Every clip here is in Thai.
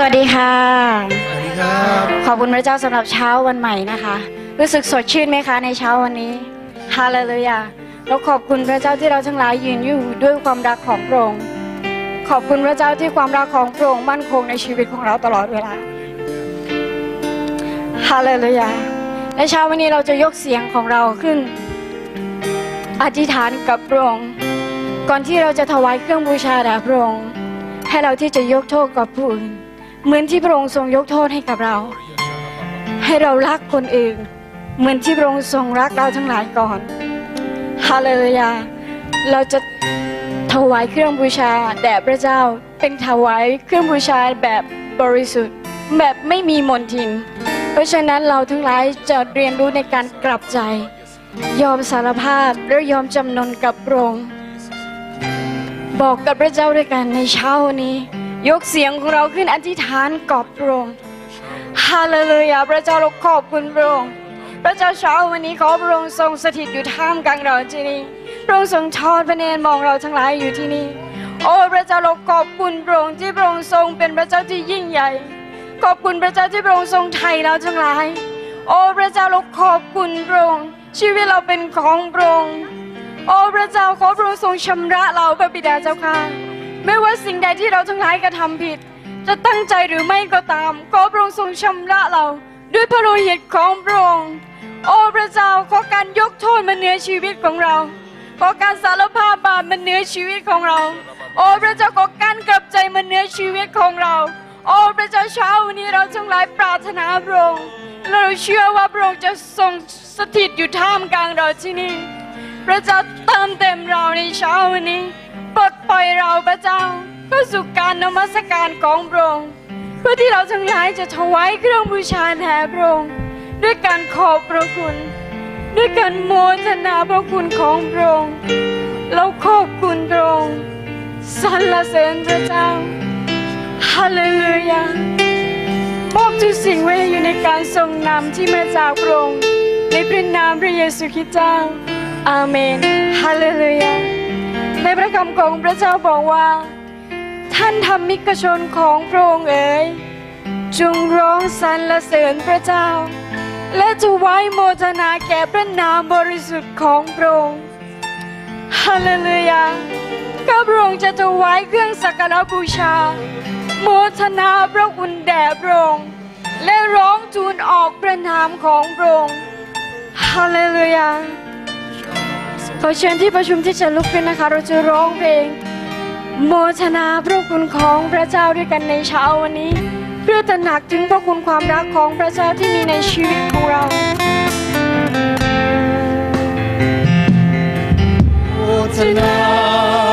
สวัสดีค่ะ สวัสดีครับ ขอบคุณพระเจ้าสำหรับเช้าวันใหม่นะคะ รู้สึกสดชื่นไหมคะในเช้าวันนี้ ฮาเลลูยา เราขอบคุณพระเจ้าที่เราทั้งหลายยืนอยู่ด้วยความรักของพระองค์ ขอบคุณพระเจ้าที่ความรักของพระองค์มั่นคงในชีวิตของเราตลอดเวลา ฮาเลลูยา ในเช้าวันนี้เราจะยกเสียงของเราขึ้น อธิษฐานกับพระองค์ ก่อนที่เราจะถวายเครื่องบูชาแด่พระองค์ให้เราที่จะยกโทษกับผู้อื่น เหมือนที่พระองค์ทรงยกโทษให้กับเรา ให้เรารักคนอื่น เหมือนที่พระองค์ทรงรักเราทั้งหลายก่อนฮาเลลูยา เราจะถวายเครื่องบูชาแด่พระเจ้า เป็นถวายเครื่องบูชาแบบบริสุทธิ์ แบบไม่มีมนทิน เพราะฉะนั้นเราทั้งหลายจะเรียนรู้ในการกลับใจ ยอมสารภาพและยอมจำนนกับพระองค์บอกกับพระเจ้าด้วยกันในเช้านี้ ยกเสียงของเราขึ้นอธิษฐานกับพระองค์ฮาเลลูยาพระเจ้าเราขอบคุณพระองค์พระเจ้าเช้าวันนี้ขอพระองค์ทรงสถิตอยู่ท่ามกลางเราที่นี่พระองค์ทรงทอดพระเนตรมองเราทั้งหลายอยู่ที่นี่โอ้พระเจ้าเราขอบคุณพระองค์ที่พระองค์ทรงเป็นพระเจ้าที่ยิ่งใหญ่ ขอบคุณพระเจ้าที่พระองค์ทรงไถ่เราทั้งหลาย โอ้พระเจ้าเราขอบคุณพระองค์ชีวิตเราเป็นของพระองค์โอ้พระเจ้าขอพระองค์ทรงชำระเราพระบิดาเจ้าค่ะ ไม่ว่าสิ่งใดที่เราทั้งหลายกระทำผิด จะตั้งใจหรือไม่ก็ตาม ขอพระองค์ทรงชำระเรา ด้วยพระโลหิตของพระองค์โอ้พระเจ้าขอการยกโทษมาเหนือชีวิตของเราขอการสารภาพบาปมาเหนือชีวิตของเรา โอ้พระเจ้าขอการกลับใจมาเหนือชีวิตของเรา โอ้พระเจ้าเช้าวันนี้เราทั้งหลายปรารถนาพระองค์เราเชื่อว่าพระองค์จะทรงสถิตอยู่ท่ามกลางเราที่นี่ พระเจ้าเติมเต็มเราในเช้าวันนี้ ปลดปล่อยเราพระเจ้าเข้าสู่การนมัสการของพระองค์เพื่อที่เราทั้งหลายจะถวายเครื่องบูชาแด่พระองค์ด้วยการขอบพระคุณ ด้วยการโมทนาพระคุณของพระองค์เราขอบคุณพระองค์สรรเสริญพระเจ้าฮาเลลูยามอบทุกสิ่งไว้อยู่ในการทรงนำที่มาจากพระองค์ในพระนามพระเยซูคริสต์เจ้าอาเมนฮาเลลูยา ในพระคำของพระเจ้าบอกว่า ท่านทำมิกชนของพระองค์เอ๋ยจงร้องสรรเสริญพระเจ้า และจะไว้โมทนาแก่พระนามบริสุทธิ์ของพระองค์ฮาเลลูยาข้าพระองค์จะถวายเครื่องสักการะบูชา โมทนาพระคุณแด่พระองค์และร้องทูลออกพระนามของพระองค์ฮาเลลูยา ขอเชิญที่ประชุมที่จะลุกขึ้นนะคะ เราจะร้องเพลง โมทนาพระคุณของพระเจ้าด้วยกันในเช้าวันนี้ เพื่อตระหนักถึงพระคุณความรักของพระเจ้าที่มีในชีวิตของเราโมทนา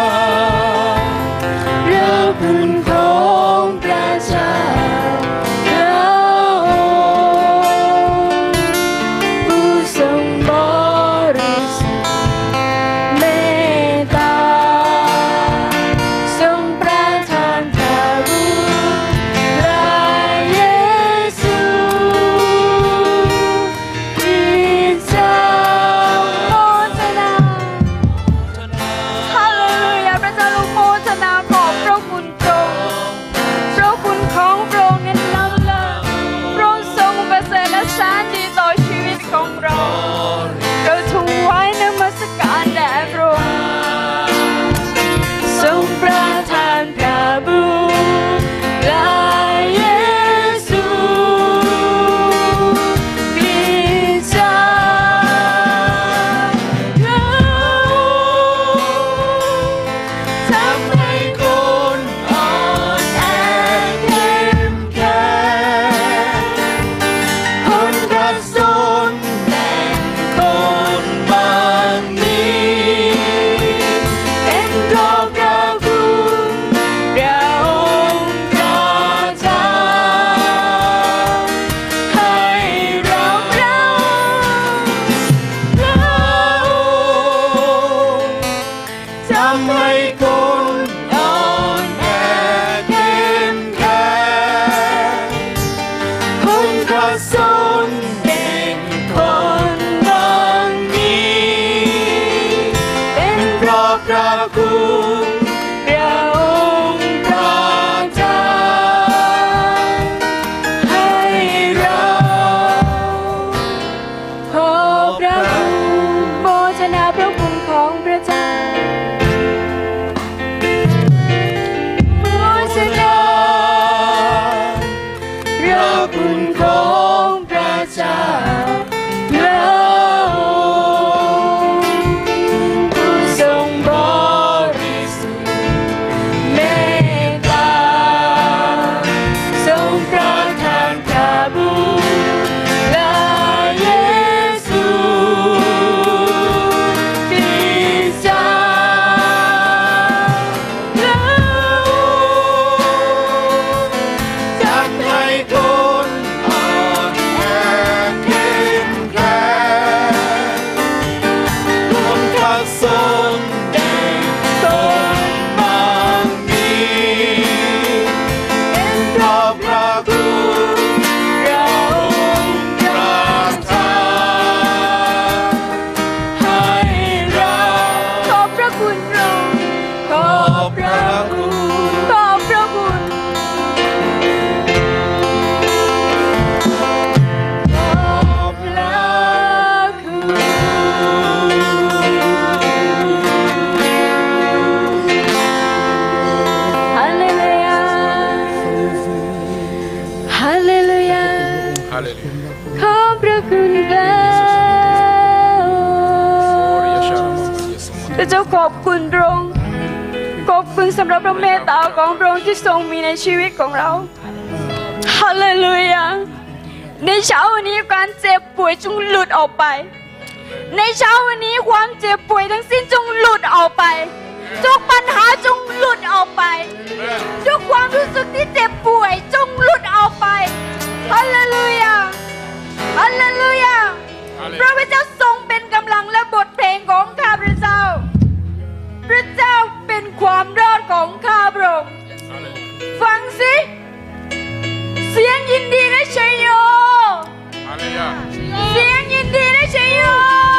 ในเช้าวันนี้ความเจ็บป่วยทั้งสิ้นจงหลุดออกไป ทุกปัญหาจงหลุดออกไป ทุกความรู้สึกที่เจ็บป่วยจงหลุดออกไปฮาเลลูยาฮาเลลูยาพระเจ้าทรงเป็นกำลังและบทเพลงของข้าพระเจ้า พระเจ้าเป็นความรอดของข้าพระองค์ฟังสิ เสียงยินดีและชัยโย 할렐루야. 주님 인들의 제요.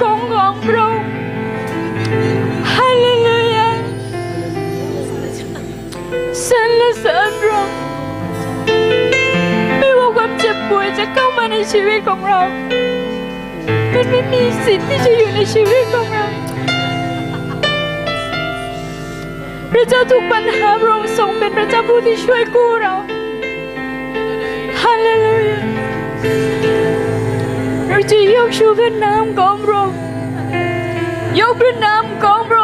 คุ้ของพระองค์ฮาเลลูยาสรรเสริญพระองค์ไม่ว่าความเจ็บป่วยจะเข้ามาในชีวิตของเรา มันไม่มีสิทธิ์ที่จะอยู่ในชีวิตของเราพระเจ้าทุกปัญหาพระองค์ทรงเป็นพระเจ้าผู้ที่ช่วยกู้เราฮาเลลูยา Chỉ yêu dốc Việt Nam con rồi. yêu Việt Nam con rồi.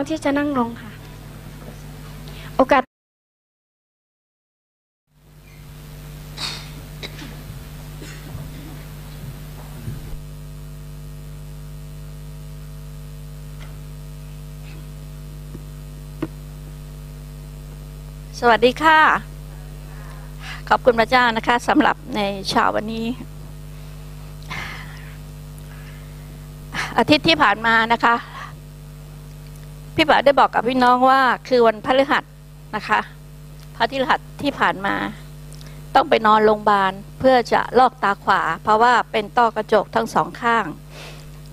องที่จะนั่งลงค่ะ โอกาสสวัสดีค่ะ ขอบคุณพระเจ้านะคะสำหรับในเช้าวันนี้ อาทิตย์ที่ผ่านมานะคะ พี่ป๋าได้บอกกับพี่น้องว่าคือวันพฤหัสนะคะพระพฤหัสที่ผ่านมา ต้องไปนอนโรงพยาบาลเพื่อจะลอกตาขวา เพราะว่าเป็นต้อกระจกทั้งสองข้าง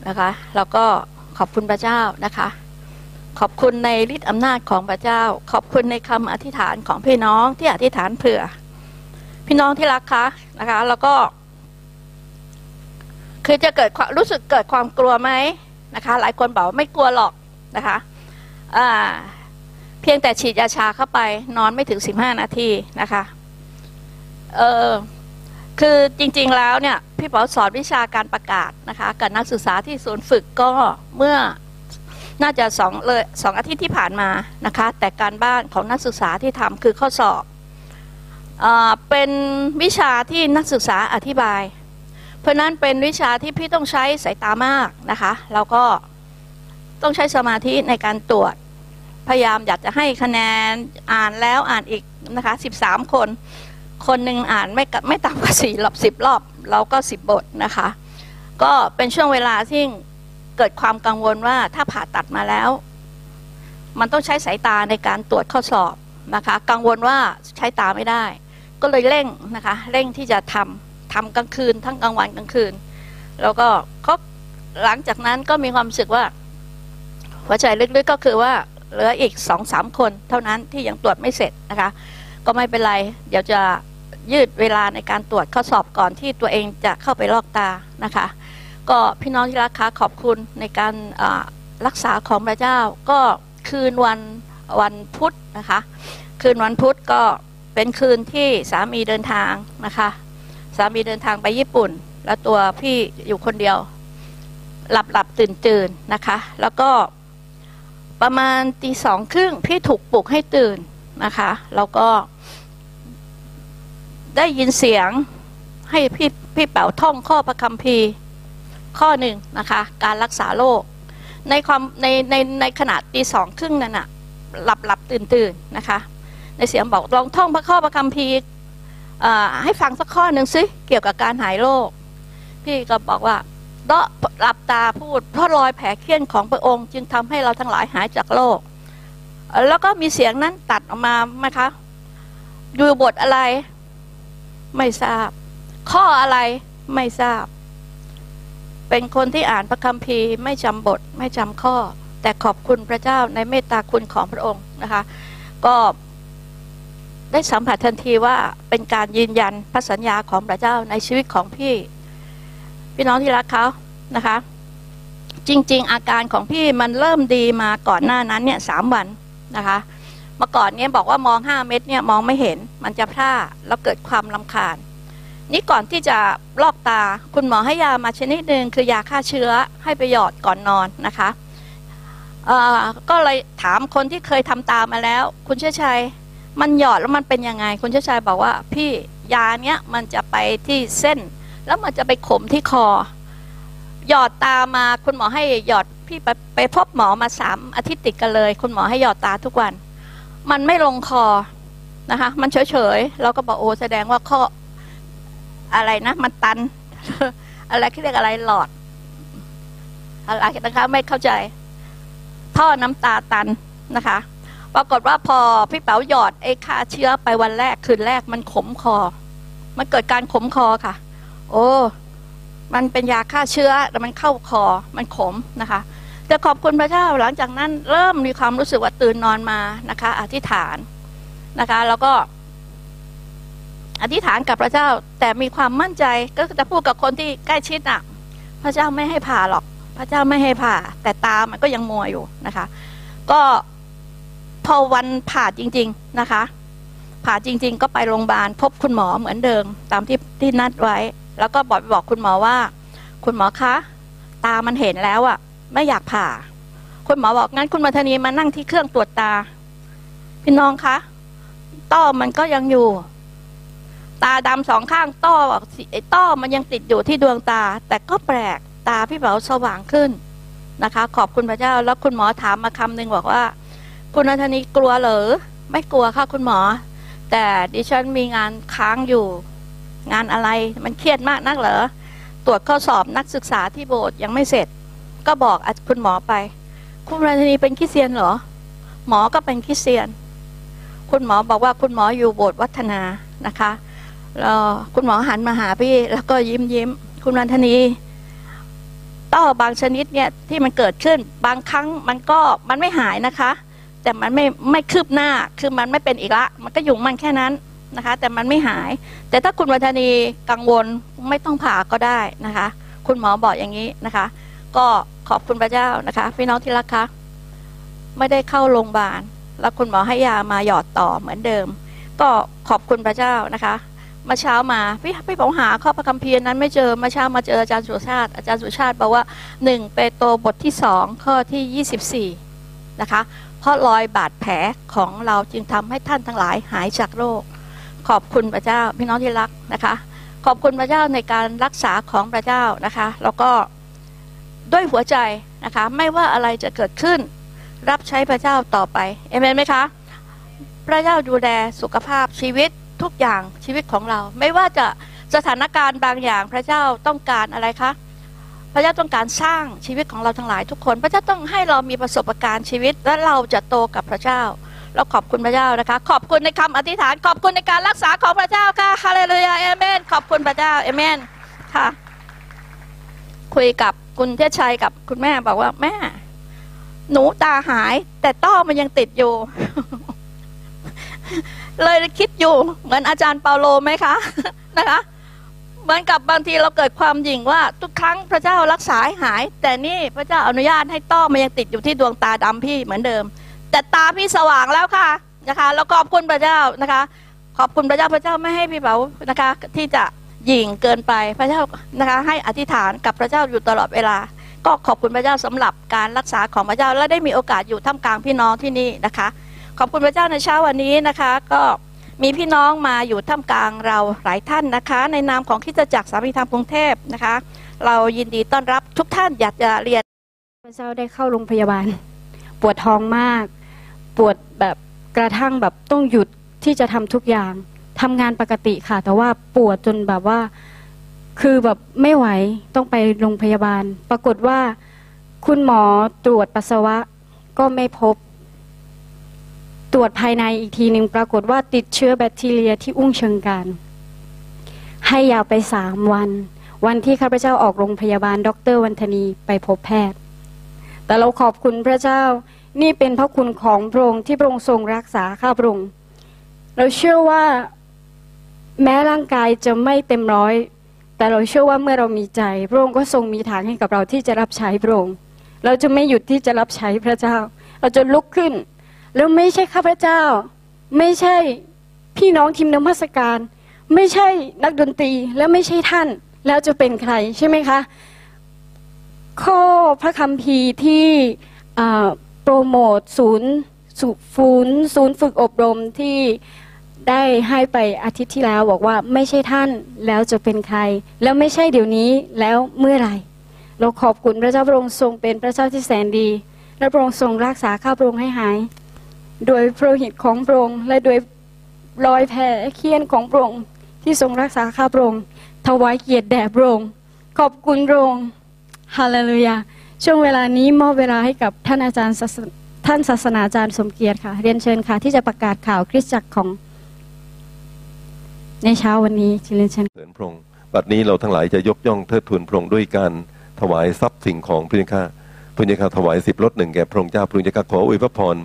นะคะแล้วก็ขอบคุณพระเจ้านะคะ ขอบคุณในฤทธิอำนาจของพระเจ้า ขอบคุณในคำอธิษฐานของพี่น้องที่อธิษฐานเผื่อ พี่น้องที่รักคะนะคะ แล้วก็ คือจะเกิดความรู้สึกเกิดความกลัวไหมนะคะ หลายคนบอกว่าไม่กลัวหรอกนะคะ เพียงแต่ฉีดยาชาเข้าไปนอนไม่ถึง 15 นาทีนะคะเออคือจริงๆแล้วเนี่ยพี่ป๋อสอนวิชาการประกาศนะคะกับนักศึกษาที่ศูนย์ฝึกก็เมื่อน่าจะสองเลยสองอาทิตย์ที่ผ่านมานะคะแต่การบ้านของนักศึกษาที่ทำคือข้อสอบอเป็นวิชาที่นักศึกษาอธิบาย เพราะนั้นเป็นวิชาที่พี่ต้องใช้สายตามากนะคะแล้วก็ ต้องใช้สมาธิในการตรวจ พยายามอยากจะให้คะแนนอ่านแล้วอ่านอีกนะคะ 13 คน คนหนึ่งอ่านไม่ไม่ต่ำกว่าสี่รอบสิบรอบ เราก็สิบบทนะคะ ก็เป็นช่วงเวลาที่เกิดความกังวลว่าถ้าผ่าตัดมาแล้ว มันต้องใช้สายตาในการตรวจข้อสอบนะคะ กังวลว่าใช้ตาไม่ได้ ก็เลยเร่งนะคะ เร่งที่จะทำทำกลางคืน ทั้งกลางวันกลางคืน แล้วก็เขาหลังจากนั้นก็มีความรู้สึกว่า หัวใจลึกๆก็คือว่าเหลืออีกสองสามคนเท่านั้นที่ยังตรวจไม่เสร็จนะคะ ก็ไม่เป็นไร เดี๋ยวจะยืดเวลาในการตรวจข้อสอบก่อนที่ตัวเองจะเข้าไปลอกตานะคะ ก็พี่น้องที่รักคะขอบคุณในการรักษาของพระเจ้า ก็คืนวันวันพุธนะคะ คืนวันพุธก็เป็นคืนที่สามีเดินทางนะคะ สามีเดินทางไปญี่ปุ่น แล้วตัวพี่อยู่คนเดียว หลับหลับตื่นตื่นนะคะ แล้วก็ ประมาณตีสองครึ่งพี่ถูกปลุกให้ตื่นนะคะ แล้วก็ ได้ยินเสียงให้พี่พี่เป๋าท่องข้อพระคัมภีร์ข้อหนึ่งนะคะ การรักษาโรคในความในในในขณะตีสองครึ่งนั่นน่ะหลับหลับตื่นตื่นนะคะ ในเสียงบอกลองท่องพระข้อพระคัมภีร์ให้ฟังสักข้อหนึ่งสิเกี่ยวกับการหายโรคพี่ก็บอกว่า เดาะหลับตาพูด เพราะรอยแผลเคี้ยนของพระองค์ จึงทำให้เราทั้งหลายหายจากโรคแล้วก็มีเสียงนั้นตัดออกมาไหมคะอยู่บทอะไรไม่ทราบ ข้ออะไรไม่ทราบ เป็นคนที่อ่านพระคัมภีร์ ไม่จำบทไม่จำข้อ แต่ขอบคุณพระเจ้าในเมตตาคุณของพระองค์นะคะ ก็ได้สัมผัสทันทีว่าเป็นการยืนยันพระสัญญาของพระเจ้าในชีวิตของพี่ พี่น้องที่รักเขานะคะ จริง ๆ อาการของพี่มันเริ่มดีมาก่อนหน้านั้นเนี่ยสามวันนะคะเมื่อก่อนเนี่ยบอกว่ามองห้าเม็ดเนี่ยมองไม่เห็นมันจะพร่าแล้วเกิดความลำคาญ นี่ก่อนที่จะลอกตาคุณหมอให้ยามาชนิดหนึ่งคือยาฆ่าเชื้อให้ไปหยอดก่อนนอนนะคะเอ่อก็เลยถามคนที่เคยทำตามาแล้ว คุณเชื่อชัยมันหยอดแล้วมันเป็นยังไง คุณเชื่อชัยบอกว่า พี่ยาเนี้ยมันจะไปที่เส้น แล้วมันจะไปขมที่คอ หยอดตามาคุณหมอให้หยอดพี่ไปไปพบหมอมาสามอาทิตย์ติดกันเลย คุณหมอให้หยอดตาทุกวัน มันไม่ลงคอนะคะ มันเฉยๆเราก็บอกโอ้แสดงว่าข้ออะไรนะ มันตัน อะไรที่เรียกอะไรหลอดอะไรนะคะไม่เข้าใจ ท่อน้ำตาตันนะคะ ปรากฏว่าพอพี่เป๋าหยอดไอ้ฆ่าเชื้อไปวันแรกคืนแรกมันขมคอ มันเกิดการขมคอค่ะ โอ้มันเป็นยาฆ่าเชื้อแต่มันเข้าคอมันขมนะคะแต่ขอบคุณพระเจ้าหลังจากนั้นเริ่มมีความรู้สึกว่าตื่นนอนมานะคะอธิษฐานนะคะ แล้วก็ อธิษฐานกับพระเจ้า แต่มีความมั่นใจก็จะพูดกับคนที่ใกล้ชิดอะ พระเจ้าไม่ให้ผ่าหรอก พระเจ้าไม่ให้ผ่า แต่ตามันก็ยังมัวอยู่นะคะ ก็พอวันผ่าจริง ๆนะคะ ผ่าจริง ๆ ก็ไปโรงพยาบาลพบคุณหมอเหมือนเดิม ตามที่ที่นัดไว้ แล้วก็บอกบอกคุณหมอว่า คุณหมอคะ ตามันเห็นแล้วอะไม่อยากผ่า คุณหมอบอกงั้นคุณมาธนีมานั่งที่เครื่องตรวจตา พี่น้องคะต้อมันก็ยังอยู่ ตาดำสองข้างต้อไอ้ต้อมันยังติดอยู่ที่ดวงตา แต่ก็แปลกตาพี่เป๋าสว่างขึ้นนะคะ ขอบคุณพระเจ้า แล้วคุณหมอถามมาคำหนึ่งบอกว่า คุณนัทนีกลัวเหรอไม่กลัวค่ะคุณหมอ แต่ดิฉันมีงานค้างอยู่ งานอะไรมันเครียดมากนักเหรอตรวจข้อสอบนักศึกษาที่โบสถ์ยังไม่เสร็จ ก็บอกคุณหมอไป คุณนันทนีเป็นคริสเตียนเหรอ หมอก็เป็นคริสเตียน คุณหมอบอกว่าคุณหมออยู่โบสถ์วัฒนานะคะแล้วคุณหมอหันมาหาพี่แล้วก็ยิ้มยิ้มคุณนันทนีต้อบางชนิดเนี่ยที่มันเกิดขึ้นบางครั้งมันก็มันไม่หายนะคะ แต่มันไม่ไม่คืบหน้าคือมันไม่เป็นอีกละ มันก็อยู่มันแค่นั้น นะคะ แต่มันไม่หาย แต่ถ้าคุณวัฒนีกังวลไม่ต้องผ่าก็ได้นะคะ คุณหมอบอกอย่างนี้นะคะ ก็ขอบคุณพระเจ้านะคะ พี่น้องที่รักคะไม่ได้เข้าโรงพยาบาลแล้วคุณหมอให้ยามาหยอดต่อเหมือนเดิม ก็ขอบคุณพระเจ้านะคะมาเช้ามาพี่พี่ผมหาข้อพระคัมภีร์นั้นไม่เจอมาเช้ามาเจออาจารย์สุชาติ อาจารย์สุชาติบอกว่าหนึ่งเปโตรบทที่สองข้อที่ยี่สิบสี่นะคะ เพราะรอยบาดแผลของเราจึงทำให้ท่านทั้งหลายหายจากโรค ขอบคุณพระเจ้าพี่น้องที่รักนะคะ ขอบคุณพระเจ้าในการรักษาของพระเจ้านะคะ แล้วก็ด้วยหัวใจนะคะ ไม่ว่าอะไรจะเกิดขึ้น รับใช้พระเจ้าต่อไปเอเมนไหมคะพระเจ้าดูแลสุขภาพชีวิตทุกอย่างชีวิตของเรา ไม่ว่าจะสถานการณ์บางอย่างพระเจ้าต้องการอะไรคะพระเจ้าต้องการสร้างชีวิตของเราทั้งหลายทุกคน พระเจ้าต้องให้เรามีประสบการณ์ชีวิตและเราจะโตกับพระเจ้า เราขอบคุณพระเจ้านะคะ ขอบคุณในคำอธิษฐาน ขอบคุณในการรักษาของพระเจ้าค่ะฮาเลลูยาเอเมน ขอบคุณพระเจ้าเอเมนค่ะ คุยกับคุณเทศชัยกับคุณแม่บอกว่าแม่ หนูตาหาย แต่ต้อมันยังติดอยู่ เลยคิดอยู่ เหมือนอาจารย์เปาโลไหมคะนะคะเหมือนกับบางทีเราเกิดความหยิ่งว่า ทุกครั้งพระเจ้ารักษาให้หาย แต่นี่พระเจ้าอนุญาตให้ต้อมันยังติดอยู่ที่ดวงตาดำพี่เหมือนเดิม แต่ตาพี่สว่างแล้วค่ะนะคะแล้วขอบคุณพระเจ้านะคะ ขอบคุณพระเจ้าพระเจ้าไม่ให้พี่เป๋านะคะ ที่จะหยิ่งเกินไปพระเจ้านะคะ ให้อธิษฐานกับพระเจ้าอยู่ตลอดเวลา ก็ขอบคุณพระเจ้าสำหรับการรักษาของพระเจ้าและได้มีโอกาสอยู่ท่ามกลางพี่น้องที่นี่นะคะ ขอบคุณพระเจ้าในเช้าวันนี้นะคะ ก็มีพี่น้องมาอยู่ท่ามกลางเราหลายท่านนะคะ ในนามของคริสตจักรสามีธรรมกรุงเทพนะคะ เรายินดีต้อนรับทุกท่านอยากจะเรียนพระเจ้าได้เข้าโรงพยาบาล ปวดท้องมาก ปวดแบบกระทั่งแบบต้องหยุดที่จะทำทุกอย่างทำงานปกติค่ะ แต่ว่าปวดจนแบบว่า คือแบบไม่ไหวต้องไปโรงพยาบาล ปรากฏว่า คุณหมอตรวจปัสสาวะก็ไม่พบ ตรวจภายในอีกทีหนึ่งปรากฏว่าติดเชื้อแบคทีเรียที่อุ้งเชิงกรานให้ยาวไปสามวัน วันที่ข้าพเจ้าออกโรงพยาบาล ดรวันธนีไปพบแพทย์ แต่เราขอบคุณพระเจ้า นี่เป็นพระคุณของพระองค์ที่พระองค์ทรงรักษาข้าพระองค์เราเชื่อว่าแม้ร่างกายจะไม่เต็มร้อย แต่เราเชื่อว่าเมื่อเรามีใจ พระองค์ก็ทรงมีทางให้กับเราที่จะรับใช้พระองค์ เราจะไม่หยุดที่จะรับใช้พระเจ้า เราจะลุกขึ้น แล้วไม่ใช่ข้าพเจ้า ไม่ใช่พี่น้องทีมนมัสการ ไม่ใช่นักดนตรีและไม่ใช่ท่าน แล้วจะเป็นใครใช่ไหมคะ ข้อพระคัมภีร์ที่ โปรโมทศูนย์ศูนย์ศูนย์ฝึกอบรมที่ได้ให้ไปอาทิตย์ที่แล้วบอกว่าไม่ใช่ท่านแล้วจะเป็นใคร แล้วไม่ใช่เดี๋ยวนี้แล้วเมื่อไหร่ เราขอบคุณพระเจ้าพระองค์ทรงเป็นพระเจ้าที่แสนดีและพระองค์ทรงรักษาข้าพระองค์ให้หาย โดยพระหิตของพระองค์และโดยรอยแผลเคี้ยนของพระองค์ที่ทรงรักษาข้าพระองค์ถวายเกียรติแด่พระองค์ขอบคุณพระองค์ฮาเลลูยา ช่วงเวลานี้มอบเวลาให้กับท่านอาจารย์ท่านศาสนาจารย์สมเกียรติค่ะ เรียนเชิญค่ะ ที่จะประกาศข่าวคริสตจักรของ ในเช้าวันนี้เรียนเชิญเสริญพระองค์บัดนี้เราทั้งหลายจะยกย่องเทิดทูนพระองค์ด้วยการถวายทรัพย์สิ่งของพระเจ้าพระเจ้าถวายสิบลดหนึ่งแก่พระองค์เจ้าพระองค์เจ้าขออวยพระพร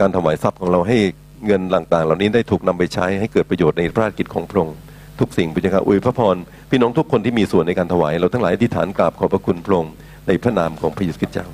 การถวายทรัพย์ของเราให้เงินต่างๆ เหล่านี้ได้ถูกนำไปใช้ให้เกิดประโยชน์ในพระราชกิจของพระองค์ทุกสิ่งพระเจ้าข้าอวยพระพรพี่น้องทุกคนที่มีส่วนในการถวายเราทั้งหลายอธิษฐานกราบขอบพระคุณพระองค์ ในพระนามของพระเยซูคริสต์เจ้า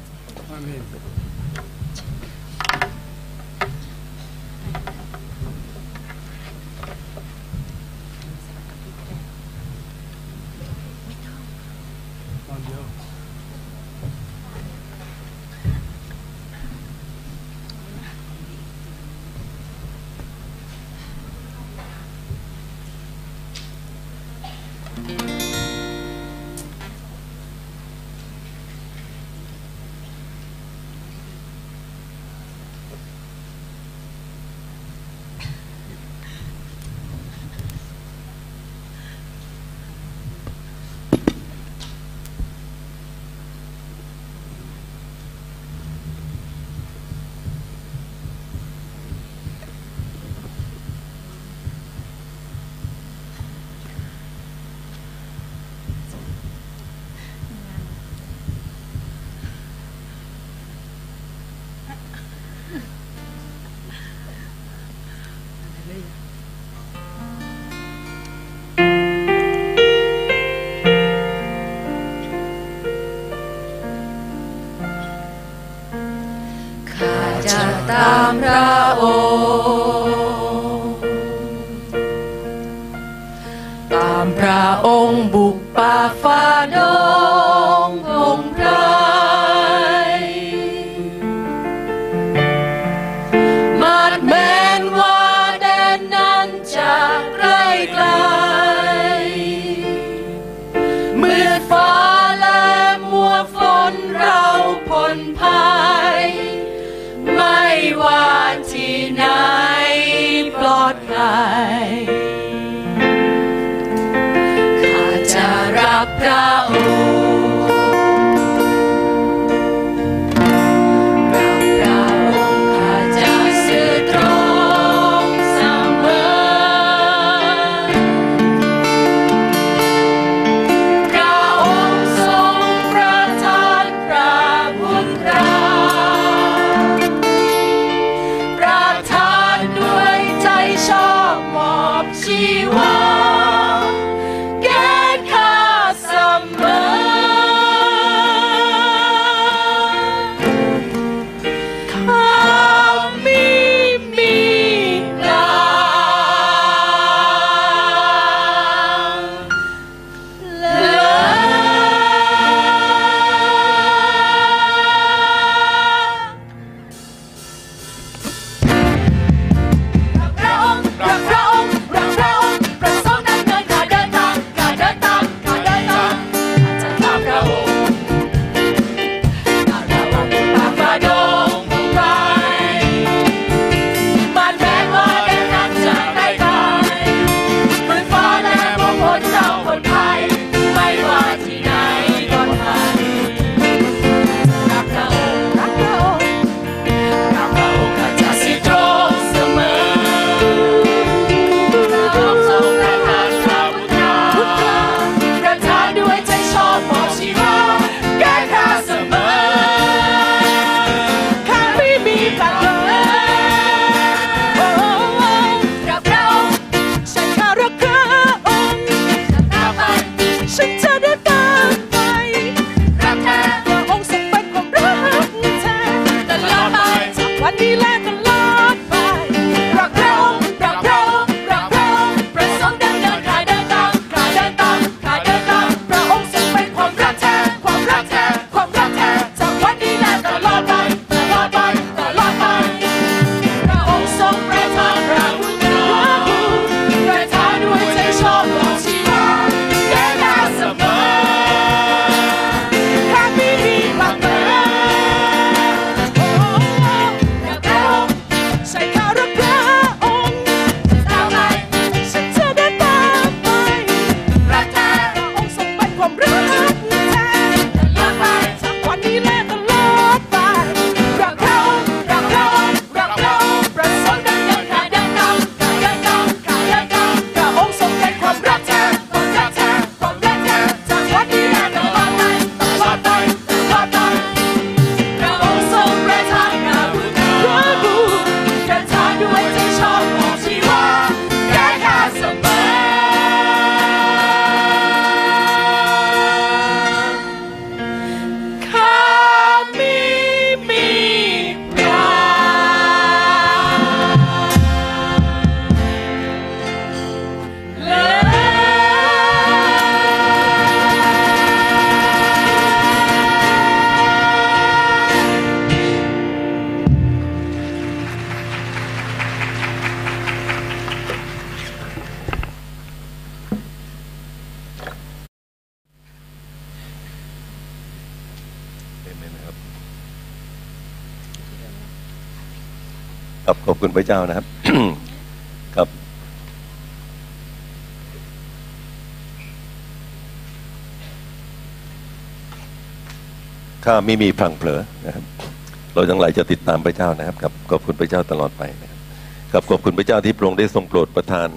ใครข้าจะรักพระองค์ ณพระเจ้านะครับ กับ ถ้าไม่มีพังเผลอนะครับ เราทั้งหลายจะติดตามพระเจ้านะครับกับขอบคุณพระเจ้าตลอดไปนะครับกับขอบคุณพระเจ้าที่พระองค์ได้ทรงโปรดประทาน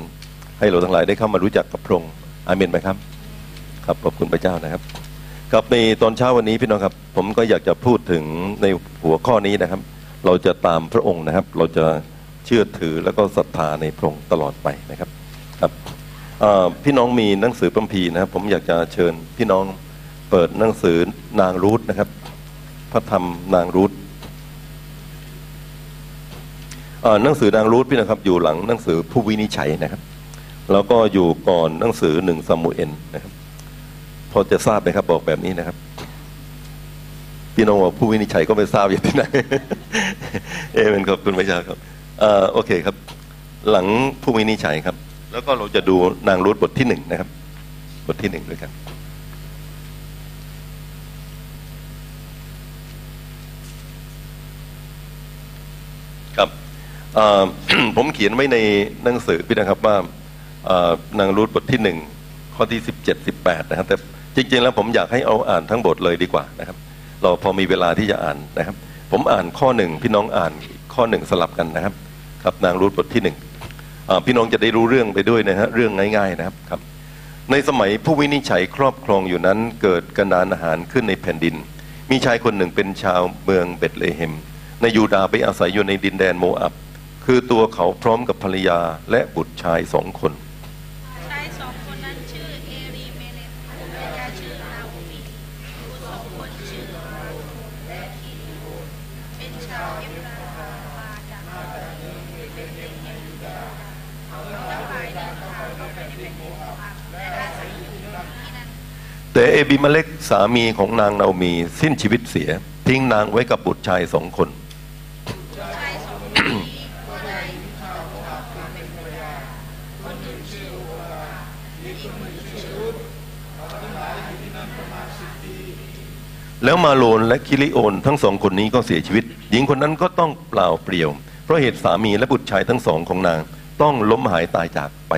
ให้เราทั้งหลายได้เข้ามารู้จักกับพระองค์อาเมนไหมครับ ครับขอบคุณพระเจ้านะครับครับในตอนเช้าวันนี้พี่น้องครับ ผมก็อยากจะพูดถึงในหัวข้อนี้นะครับ เราจะตามพระองค์นะครับ เราจะ เชื่อถือแล้วก็ศรัทธาในพระองค์ตลอดไปนะครับครับพี่น้องมีหนังสือพัมพีนะครับ ผมอยากจะเชิญพี่น้องเปิดหนังสือนางรูทนะครับ พระธรรมนางรูทหนังสือนางรูทพี่นะครับ อยู่หลังหนังสือผู้วินิจฉัยนะครับ แล้วก็อยู่ก่อนหนังสือหนึ่งสมุเอลนะครับพอจะทราบไหมครับบอกแบบนี้นะครับพี่น้องว่าผู้วินิจฉัยก็ไม่ทราบอยู่ที่ไหน เอเมนขอบคุณพระเจ้าครับ เอ่อโอเคครับ หลังผู้วินิจฉัยครับ แล้วก็เราจะดูนางรูธบทที่หนึ่งนะครับ บทที่หนึ่งด้วยกันครับผมเขียนไว้ในหนังสือพี่นะครับว่านางรูธบทที่หนึ่งข้อที่สิบเจ็ดสิบแปดนะครับแต่จริงๆแล้วผมอยากให้เอาอ่านทั้งบทเลยดีกว่านะครับ เราพอมีเวลาที่จะอ่านนะครับ ผมอ่านข้อหนึ่งพี่น้องอ่านข้อหนึ่งสลับกันนะครับ ครับนางรูธบทที่หนึ่งพี่น้องจะได้รู้เรื่องไปด้วยนะฮะเรื่องง่ายๆนะครับครับ ในสมัยผู้วินิจฉัยครอบครองอยู่นั้นเกิดกระดานอาหารขึ้นในแผ่นดิน มีชายคนหนึ่งเป็นชาวเมืองเบตเลเฮม ในยูดาห์ไปอาศัยอยู่ในดินแดนโมอับ คือตัวเขาพร้อมกับภรรยาและบุตรชายสองคน ชายสองคนนั้นชื่อเอรีเมเลตภรรยาชื่อนาโอมีบุตรสองคนชื่อและคิริโอเป็นชาวเอฟรามาจากเป็นเด็กเอ็มทั้งหลายเดินทางเข้าไปในแผ่นดินโมอับและอาศัยอยู่ที่นั่น แต่เอบิมาเล็กสามีของนางนาโอมี สิ้นชีวิตเสีย ทิ้งนางไว้กับบุตรชายสองคนแล้วมาโลนและคิริโอน ทั้งสองคนนี้ก็เสียชีวิต หญิงคนนั้นก็ต้องเปล่าเปลี่ยว เพราะเหตุสามีและบุตรชายทั้งสองของนาง ต้องล้มหายตายจากไป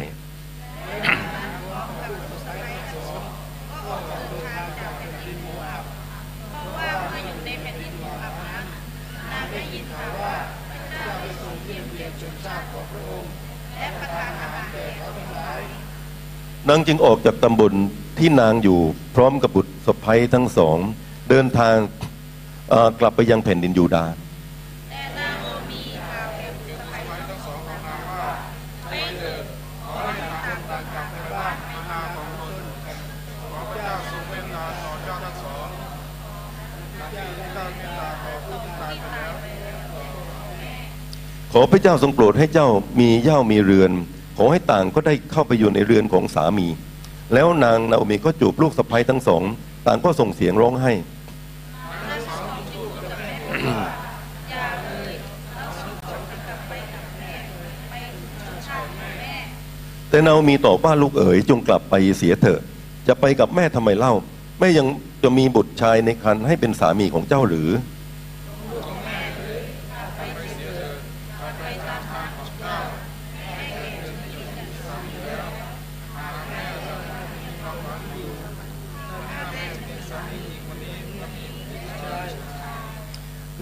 เพราะว่าเมื่ออยู่ในแผ่นดินโมอับนั้นนางได้ยินข่าวว่าพระเจ้าได้ทรงเยี่ยมเยียนชนชาติของ พระองค์และประทานอาหารแก่เขาทั้งหลายนางจึงออกจากตำบลที่นางอยู่พร้อมกับบุตรสะใภ้ทั้งสอง เดินทางกลับไปยังแผ่นดินยูดาห์ ขอพระเจ้าทรงโปรดให้เจ้ามีเย่ามีเรือน ขอให้ต่างก็ได้เข้าไปอยู่ในเรือนของสามี แล้วนางนาโอมีก็จูบลูกสะใภ้ทั้งสอง ต่างก็ส่งเสียงร้องไห้แต่นาโอมีตอบว่าลูกเอ๋ยจงกลับไปเสียเถอะ จะไปกับแม่ทำไมเล่าแม่ยังจะมีบุตรชายในครรภ์ให้เป็นสามีของเจ้าหรือ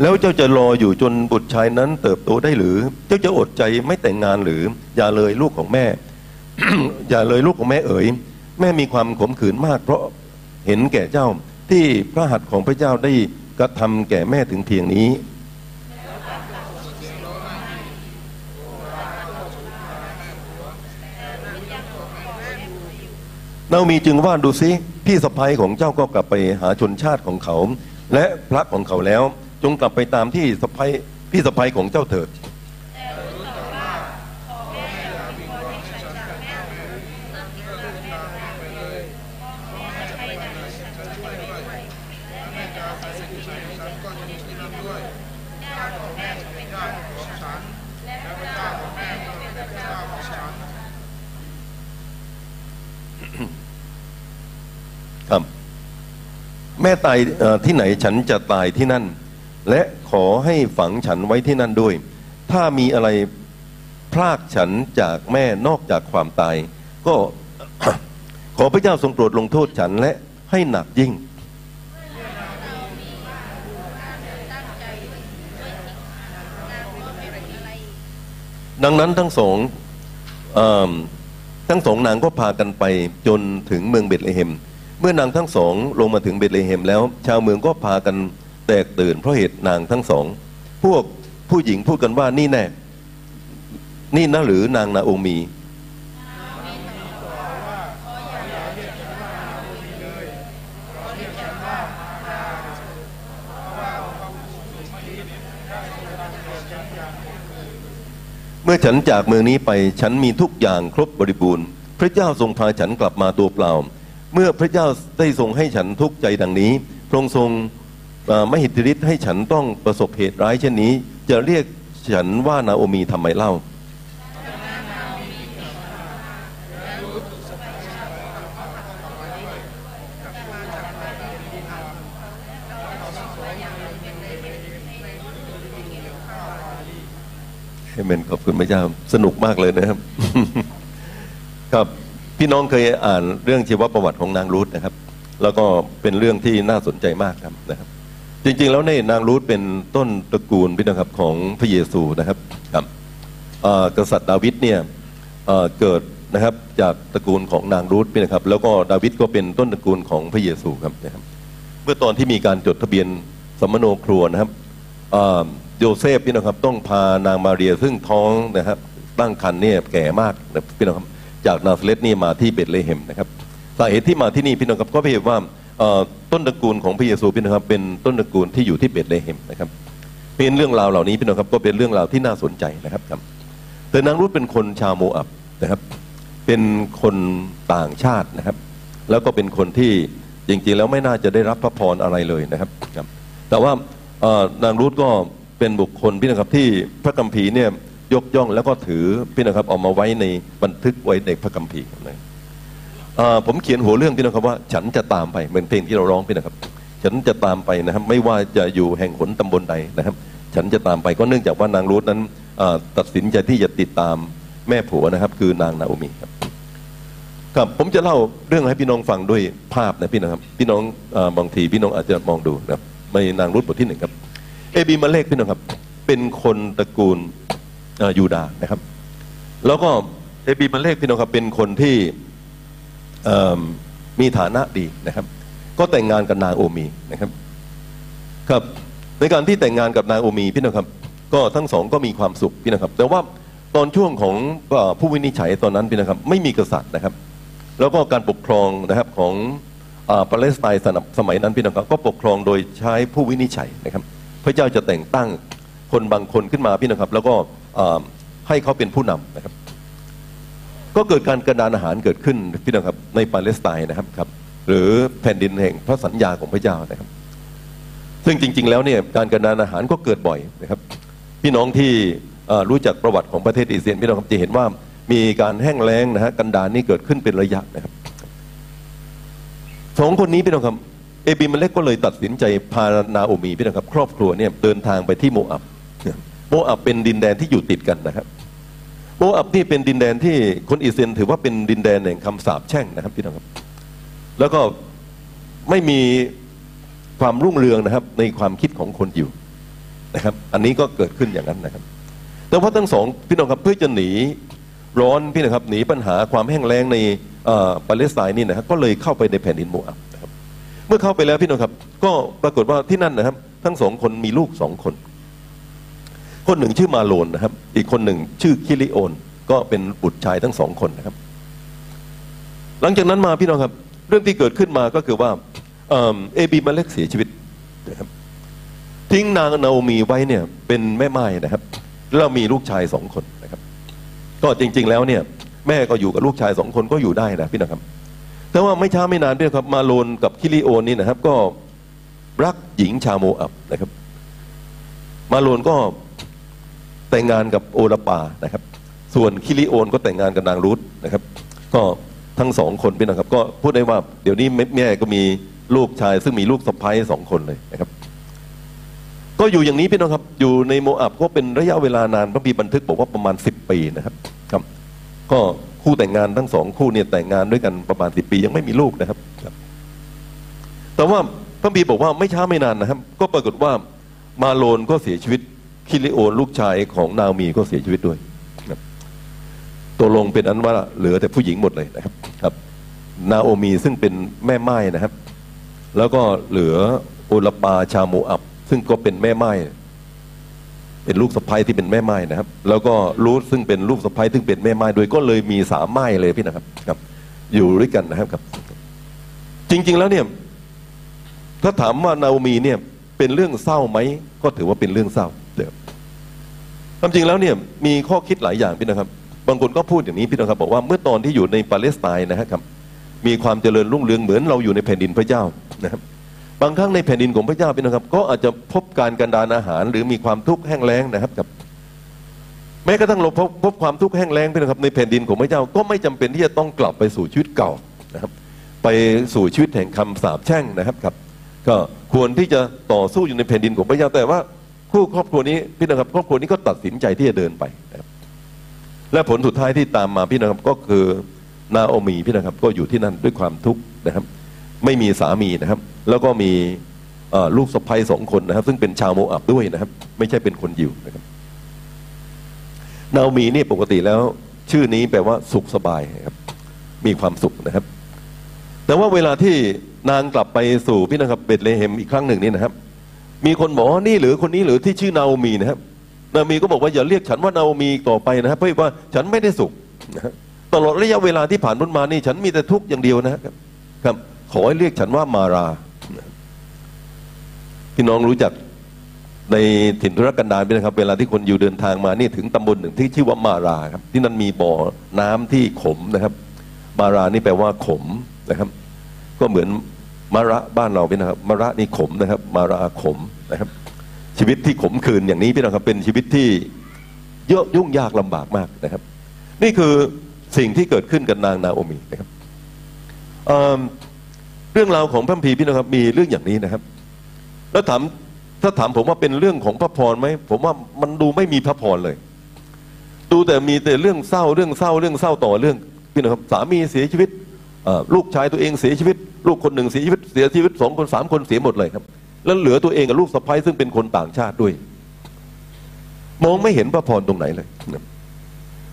แล้วเจ้าจะรออยู่จนบุตรชายนั้นเติบโตได้หรือ เจ้าจะอดใจไม่แต่งงานหรือ อย่าเลยลูกของแม่ อย่าเลยลูกของแม่เอ๋ย แม่มีความขมขื่นมาก เพราะเห็นแก่เจ้าที่พระหัตถ์ของพระเจ้าได้กระทำแก่แม่ถึงเพียงนี้ เนามีจึงว่าดูซิพี่สะพ้ยของเจ้าก็กลับไปหาชนชาติของเขา และพระของเขาแล้ว จงกลับไปตามที่สะพ้ยพี่สะพ้ยของเจ้าเถิดครับ แม่ตายเอ่อที่ไหนฉันจะตายที่นั่น และขอให้ฝังฉันไว้ที่นั่นด้วย ถ้ามีอะไรพรากฉันจากแม่นอกจากความตาย ก็ขอพระเจ้าทรงโปรดลงโทษฉันและให้หนักยิ่ง ดังนั้นทั้งสองอทั้งสองนางก็พากันไปจนถึงเมืองเบตเลเฮม เมื่อนางทั้งสองลงมาถึงเบตเลเฮมแล้ว ชาวเมืองก็พากัน ตกตื่น เพราะเหตุนางทั้งสอง พวกผู้หญิงพูดกันว่านี่แน่ นี่นะหรือนางนาโอมีนมื่อฉันจากเมืองนี้ไปฉันมีทุกอย่างครบบริบูรณ์ พระเจ้าทรงพาฉันกลับมาตัวเปล่า เมื่อพระเจ้าได้ทรงให้ฉันทุกใจดังนี้ พระองค์ทรง ม่หิทธิฤทธิ์ให้ฉันต้องประสบเหตุร้ายเช่นนี้ จะเรียกฉันว่านาโอมีทำไมเล่า เอเมนขอบคุณพระเจ้าสนุกมากเลยนะครับ ครับพี่น้องเคยอ่านเรื่องชีวประวัติของนางรูธนะครับ แล้วก็เป็นเรื่องที่น่าสนใจมากครับนะครับ จริงๆ แล้วในยนางรูธเป็นต้นตระกูลพี่นะครับของพระเยซูนะครับครับกษัตริย์ดาวิดเนี่ยเกิดนะครับจากตระกูลของนางรูธพี่นะครับ แล้วก็ดาวิดก็เป็นต้นตระกูลของพระเยซูครับนะครับเมื่อตอนที่มีการจดทะเบียนสำมะโนครัวนะครับโยเซฟพี่น้องครับต้องพานางมาเรียซึ่งท้องนะครับตั้งครรภ์เนี่ยแก่มากนะพี่น้องครับจากนาซาเรตนี่มาที่เบธเลเฮมนะครับสาเหตุที่มาที่นี่พี่น้องครับก็เพราะว่า ต้นตระกูลของพระเยซูพี่น้องครับเป็นต้นตระกูลที่อยู่ที่เบธเลเฮมนะครับเป็นเรื่องราวเหล่านี้พี่น้องครับก็เป็นเรื่องราวที่น่าสนใจนะครับครับแต่นางรุธเป็นคนชาวโมอับนะครับ เป็นคนต่างชาตินะครับ แล้วก็เป็นคนที่จริงๆแล้วไม่น่าจะได้รับพระพรอะไรเลยนะครับครับ แต่ว่านางรูธก็เป็นบุคคลพี่นะครับที่พระคัมภีร์เนี่ยยกย่องแล้วก็ถือพี่นะครับเอามาไว้ในบันทึกไว้ในพระคัมภีร์นะ ผมเขียนหัวเรื่องพี่นะครับว่า ฉันจะตามไปเหมือนเพลงที่เราร้องพี่นะครับ ฉันจะตามไปนะครับ ไม่ว่าจะอยู่แห่งหนตำบลใดนะครับ ฉันจะตามไปก็เนื่องจากว่านางรูธนั้นตัดสินใจที่จะติดตามแม่ผัวนะครับ คือนางนาโอมีครับครับผมจะเล่าเรื่องให้พี่น้องฟังด้วยภาพนะพี่นะครับ พี่น้องอบางทีพี่น้องอาจจะมองดูนะครับในนางรุธบทที่หนึ่งครับเอบีมาเลกพี่น้องครับ เป็นคนตระกูลยูดานะครับ แล้วก็เอบีมาเลกพี่น้องครับเป็นคนที่ มีฐานะดีนะครับ ก็แต่งงานกับนางโอมีนะครับครับในการที่แต่งงานกับนางโอมีพี่น้องครับ ก็ทั้งสองก็มีความสุขพี่นะครับ แต่ว่าตอนช่วงของผู้วินิจฉัยตอนนั้นพี่นะครับ ไม่มีกษัตริย์นะครับ แล้วก็การปกครองนะครับของปาเลสไตน์สมัยนั้นพี่น้องครับ ก็ปกครองโดยใช้ผู้วินิจฉัยนะครับ พระเจ้าจะแต่งตั้งคนบางคนขึ้นมาพี่นะครับ แล้วก็ให้เขาเป็นผู้นำนะครับ ก็เกิดการกระดานอาหารเกิดขึ้นพี่น้องครับในปาเลสไตน์นะครับครับ หรือแผ่นดินแห่งพระสัญญาของพระเจ้านะครับ ซึ่งจริง ๆ แล้วเนี่ยการกระดานอาหารก็เกิดบ่อยนะครับ พี่น้องที่รู้จักประวัติของประเทศอิสราเอลพี่น้องครับจะเห็นว่ามีการแห้งแล้งนะฮะกันดารนี่เกิดขึ้นเป็นระยะนะครับสองคนนี้พี่น้องครับเอบิมาเล็กก็เลยตัดสินใจพานาโอมีพี่น้องครับ ครอบครัวเนี่ยเดินทางไปที่โมอับโมอับเป็นดินแดนที่อยู่ติดกันนะครับ โมอับนี่เป็นดินแดนที่คนอิสราเอลถือว่าเป็นดินแดนแห่งคำสาปแช่งนะครับพี่น้องครับ แล้วก็ไม่มีความรุ่งเรืองนะครับ ในความคิดของคนอยู่นะครับ อันนี้ก็เกิดขึ้นอย่างนั้นนะครับ แต่ว่าทั้งสองพี่น้องครับเพื่อจะหนีร้อนพี่นะครับหนีปัญหาความแห้งแล้งในอ่อปาเลสไตน์นี่นะครับก็เลยเข้าไปในแผ่นดินโมอับนะครับ เมื่อเข้าไปแล้วพี่น้องครับ ก็ปรากฏว่าที่นั่นนะครับ ทั้งสองคนมีลูกสองคน คนหนึ่งชื่อมาโลนนะครับ อีกคนหนึ่งชื่อคิริโอน ก็เป็นบุตรชายทั้งสองคนนะครับ หลังจากนั้นมาพี่น้องครับ เรื่องที่เกิดขึ้นมาก็คือว่าเอบีมาเล็กเสียชีวิตนะครับทิ้งนางนาโอมีไว้เนี่ยเป็นแม่ไม้นะครับแล้วมีลูกชายสองคนนะครับ ก็จริง ๆ แล้วเนี่ย แม่ก็อยู่กับลูกชายสองคนก็อยู่ได้นะพี่นะครับ แต่ว่าไม่ช้าไม่นานพี่นะครับ มาโลนกับคิริโอนนี่นะครับ ก็รักหญิงชาวโมอับนะครับ มาโลนก็ แต่งงานกับโอรปานะครับ ส่วนคิริโอนก็แต่งงานกับนางรุธนะครับ ก็ทั้งสองคนพี่นะครับ ก็พูดได้ว่าเดี๋ยวนี้แม่ก็มีลูกชาย ซึ่งมีลูกสะใภ้สองคนเลยนะครับ ก็อยู่อย่างนี้พี่น้องครับ อยู่ในโมอับก็เป็นระยะเวลานานพระบีบันทึกบอกว่าประมาณสิบปีนะครับครับ ก็คู่แต่งงานทั้งสองคู่เนี่ยแต่งงานด้วยกันประมาณสิบปียังไม่มีลูกนะครับครับ แต่ว่าพระบีบอกว่าไม่ช้าไม่นานนะครับ ก็ปรากฏว่ามาโลนก็เสียชีวิต คิริโอนลูกชายของนาโอมีก็เสียชีวิตด้วยตัวลงเป็นอันว่าเหลือแต่ผู้หญิงหมดเลยนะครับครับ นาโอมีซึ่งเป็นแม่ไม้นะครับ แล้วก็เหลือโอลปาชาโมอับ ซึ่งก็เป็นแม่ไม้เป็นลูกสะใภ้ที่เป็นแม่ไม้นะครับ แล้วก็รูทซึ่งเป็นลูกสะใภ้ซึ่งเป็นแม่ไม้โดยก็เลยมีสามไม้เลยพี่นะครับครับ อยู่ด้วยกันนะครับครับ จริง ๆ แล้วเนี่ย ถ้าถามว่านาโอมีเนี่ย เป็นเรื่องเศร้าไหมก็ถือว่าเป็นเรื่องเศร้า ความจริงแล้วเนี่ยมีข้อคิดหลายอย่างพี่นะครับ บางคนก็พูดอย่างนี้พี่นะครับ บอกว่าเมื่อตอนที่อยู่ในปาเลสไตน์นะครับมีความเจริญรุ่งเรืองเหมือนเราอยู่ในแผ่นดินพระเจ้านะครับ บางครั้งในแผ่นดินของพระเจ้าพี่นะครับ ก็อาจจะพบการกันดานอาหาร หรือมีความทุกข์แห้งแล้งนะครับกับแม้กระทั่งเราพบพบความทุกข์แห้งแล้งพี่นะครับในแผ่นดินของพระเจ้าก็ไม่จำเป็นที่จะต้องกลับไปสู่ชีวิตเก่านะครับ ไปสู่ชีวิตแห่งคำสาปแช่งนะครับครับ ก็ควรที่จะต่อสู้อยู่ในแผ่นดินของพระเจ้าแต่ว่า คู่ครอบครัวนี้พี่นะครับครอบครัวนี้ก็ตัดสินใจที่จะเดินไปนะครับและผลสุดท้ายที่ตามมาพี่นะครับก็คือนาโอมีพี่นะครับก็อยู่ที่นั่นด้วยความทุกข์นะครับ ไม่มีสามีนะครับ แล้วก็มีลูกสะใภ้สองคนนะครับ ซึ่งเป็นชาวโมอับด้วยนะครับ ไม่ใช่เป็นคนยิวนะครับ นาโอมีนี่ปกติแล้ว ชื่อนี้แปลว่าสุขสบายครับ มีความสุขนะครับ แต่ว่าเวลาที่นางกลับไปสู่พี่นะครับเบธเลเฮมอีกครั้งหนึ่งนี่นะครับ มีคนบอกว่านี่หรือคนนี้หรือที่ชื่อนาโอมีนะครับนาโอมีก็บอกว่าอย่าเรียกฉันว่านาโอมีต่อไปนะครับเพราะว่าฉันไม่ได้สุขนะตลอดระยะเวลาที่ผ่านพ้นมานี่ ฉันมีแต่ทุกข์อย่างเดียวนะครับครับขอให้เรียกฉันว่ามารา พี่น้องรู้จักในถิ่นทุรกันดารไหมนะครับ เวลาที่คนอยู่เดินทางมานี่ถึงตำบลหนึ่งที่ชื่อว่ามาราครับ ที่นั่นมีบ่อน้ำที่ขมนะครับ มารานี่แปลว่าขมนะครับ ก็เหมือน มะระบ้านเราเป็นะครับมะระนี่ขมนะครับ มาราขมนะครับ ชีวิตที่ขมขื่นอย่างนี้พี่น้องครับเป็นชีวิตที่เยอะยุ่งยากลำบากมากนะครับ นี่คือสิ่งที่เกิดขึ้นกับนางนาโอมีนะครับเเรื่องราวของพระคัมภีพี่น้องครับมีเรื่องอย่างนี้นะครับ แล้วถามถ้าถามผมว่าเป็นเรื่องของพระพรไหมผมว่ามันดูไม่มีพระพรเลย ดูแต่มีแต่เรื่องเศร้าเรื่องเศร้าเรื่องเศร้าต่อเรื่องพี่นะครับสามีเสียชีวิตลูกชายตัวเองเสียชีวิต ลูกคนหนึ่งเสียชีวิตเสียชีวิตสองคนสามคนเสียหมดเลยครับ แล้วเหลือตัวเองกับลูกสะใภ้ซึ่งเป็นคนต่างชาติด้วย มองไม่เห็นพระพรตรงไหนเลย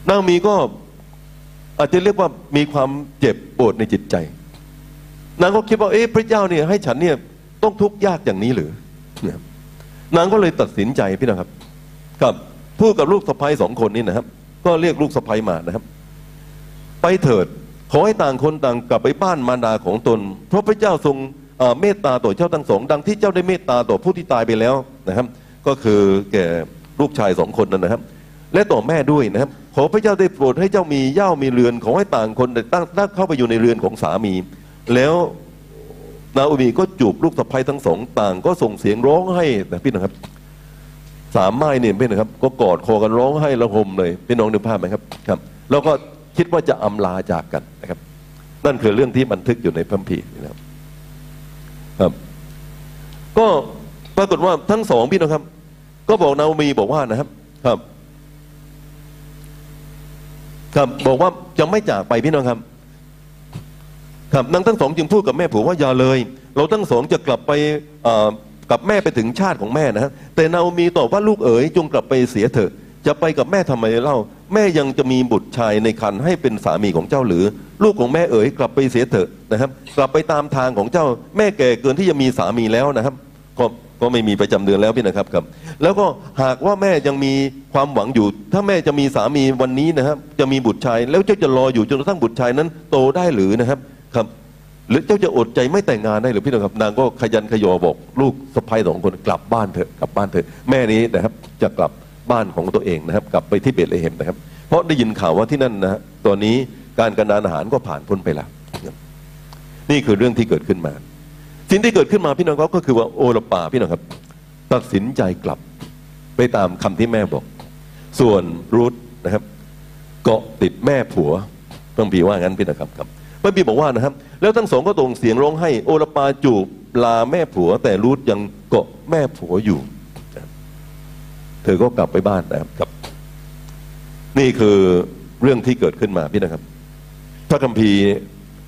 นางมีก็อาจจะเรียกว่ามีความเจ็บปวดในจิตใจ นางก็คิดว่าเอ๊ะพระเจ้าเนี่ยให้ฉันเนี่ยต้องทุกข์ยากอย่างนี้หรือนะครับนางก็เลยตัดสินใจพี่นะครับ กับพูดกับลูกสะใภ้สองคนนี้นะครับ ก็เรียกลูกสะใภ้มานะครับ ไปเถิด ขอให้ต่างคนต่างกลับไปบ้านมารดาของตน เพราะพระเจ้าทรงเมตตาต่อเจ้าทั้งสอง ดังที่เจ้าได้เมตตาต่อผู้ที่ตายไปแล้วนะครับ ก็คือแก่ลูกชายสองคนนั้นนะครับ และต่อแม่ด้วยนะครับ ขอพระเจ้าได้โปรดให้เจ้ามีเย่ามีเรือน ขอให้ต่างคนได้ตั้งตั้งเข้าไปอยู่ในเรือนของสามี แล้วนาโอมีก็จูบลูกสะใภ้ทั้งสองต่างก็ส่งเสียงร้องให้นะพี่นะครับสามไม้เนี่ยพี่นะครับ ก็กอดคอกันร้องให้ระหมเลยพี่น้องนึกภาพไหมครับครับ แล้วก็ คิดว่าจะอำลาจากกันนะครับ นั่นคือเรื่องที่บันทึกอยู่ในพระคัมภีร์นะครับครับ ก็ปรากฏว่าทั้งสองพี่นะครับ ก็บอกนาโอมีบอกว่านะครับ ครับ ครับบอกว่าจะไม่จากไปพี่น้องครับ ครับนางทั้งสองจึงพูดกับแม่ผัวว่าอย่าเลย เราทั้งสองจะกลับไปเอ่อกับแม่ไปถึงชาติของแม่นะฮะแต่นาโอมีตอบว่าลูกเอ๋ยจงกลับไปเสียเถอะ จะไปกับแม่ทำไมเล่า แม่ยังจะมีบุตรชายในคันให้เป็นสามีของเจ้าหรือ ลูกของแม่เอ๋ยกลับไปเสียเถอะนะครับ กลับไปตามทางของเจ้าแม่แก่เกินที่จะมีสามีแล้วนะครับก็ก็ไม่มีประจำเดือนแล้วพี่นะครับครับ แล้วก็หากว่าแม่ยังมีความหวังอยู่ ถ้าแม่จะมีสามีวันนี้นะครับ จะมีบุตรชาย แล้วเจ้าจะรออยู่จนกระทั่งบุตรชายนั้นโตได้หรือนะครับครับ หรือเจ้าจะอดใจไม่แต่งงานได้หรือพี่น้องครับ นางก็ขยันขยอบอก ลูกสะใภ้สองคนกลับบ้านเถอะกลับบ้านเถอะแม่นี้นะครับจะกลับ บ้านของตัวเองนะครับ กลับไปที่เบตเลเฮมนะครับ เพราะได้ยินข่าวว่าที่นั่นนะฮะตอนนี้การกันดานอาหารก็ผ่านพ้นไปแล้วนี่คือเรื่องที่เกิดขึ้นมา สิ่งที่เกิดขึ้นมาพี่น้องครับก็คือว่าโอรปาพี่น้องครับ ตัดสินใจกลับไปตามคำที่แม่บอก ส่วนรูทนะครับเกาะติดแม่ผัวพระคัมภีร์ว่างั้นพี่นะครับครับพระบีบอกว่านะครับ แล้วทั้งสองก็ตรงเสียงร้องให้โอรปาจูบลาแม่ผัว แต่รูทยังเกาะแม่ผัวอยู่ ธอก็กลับไปบ้านนะครับครับ นี่คือเรื่องที่เกิดขึ้นมาพี่นะครับ พระคัมภีร์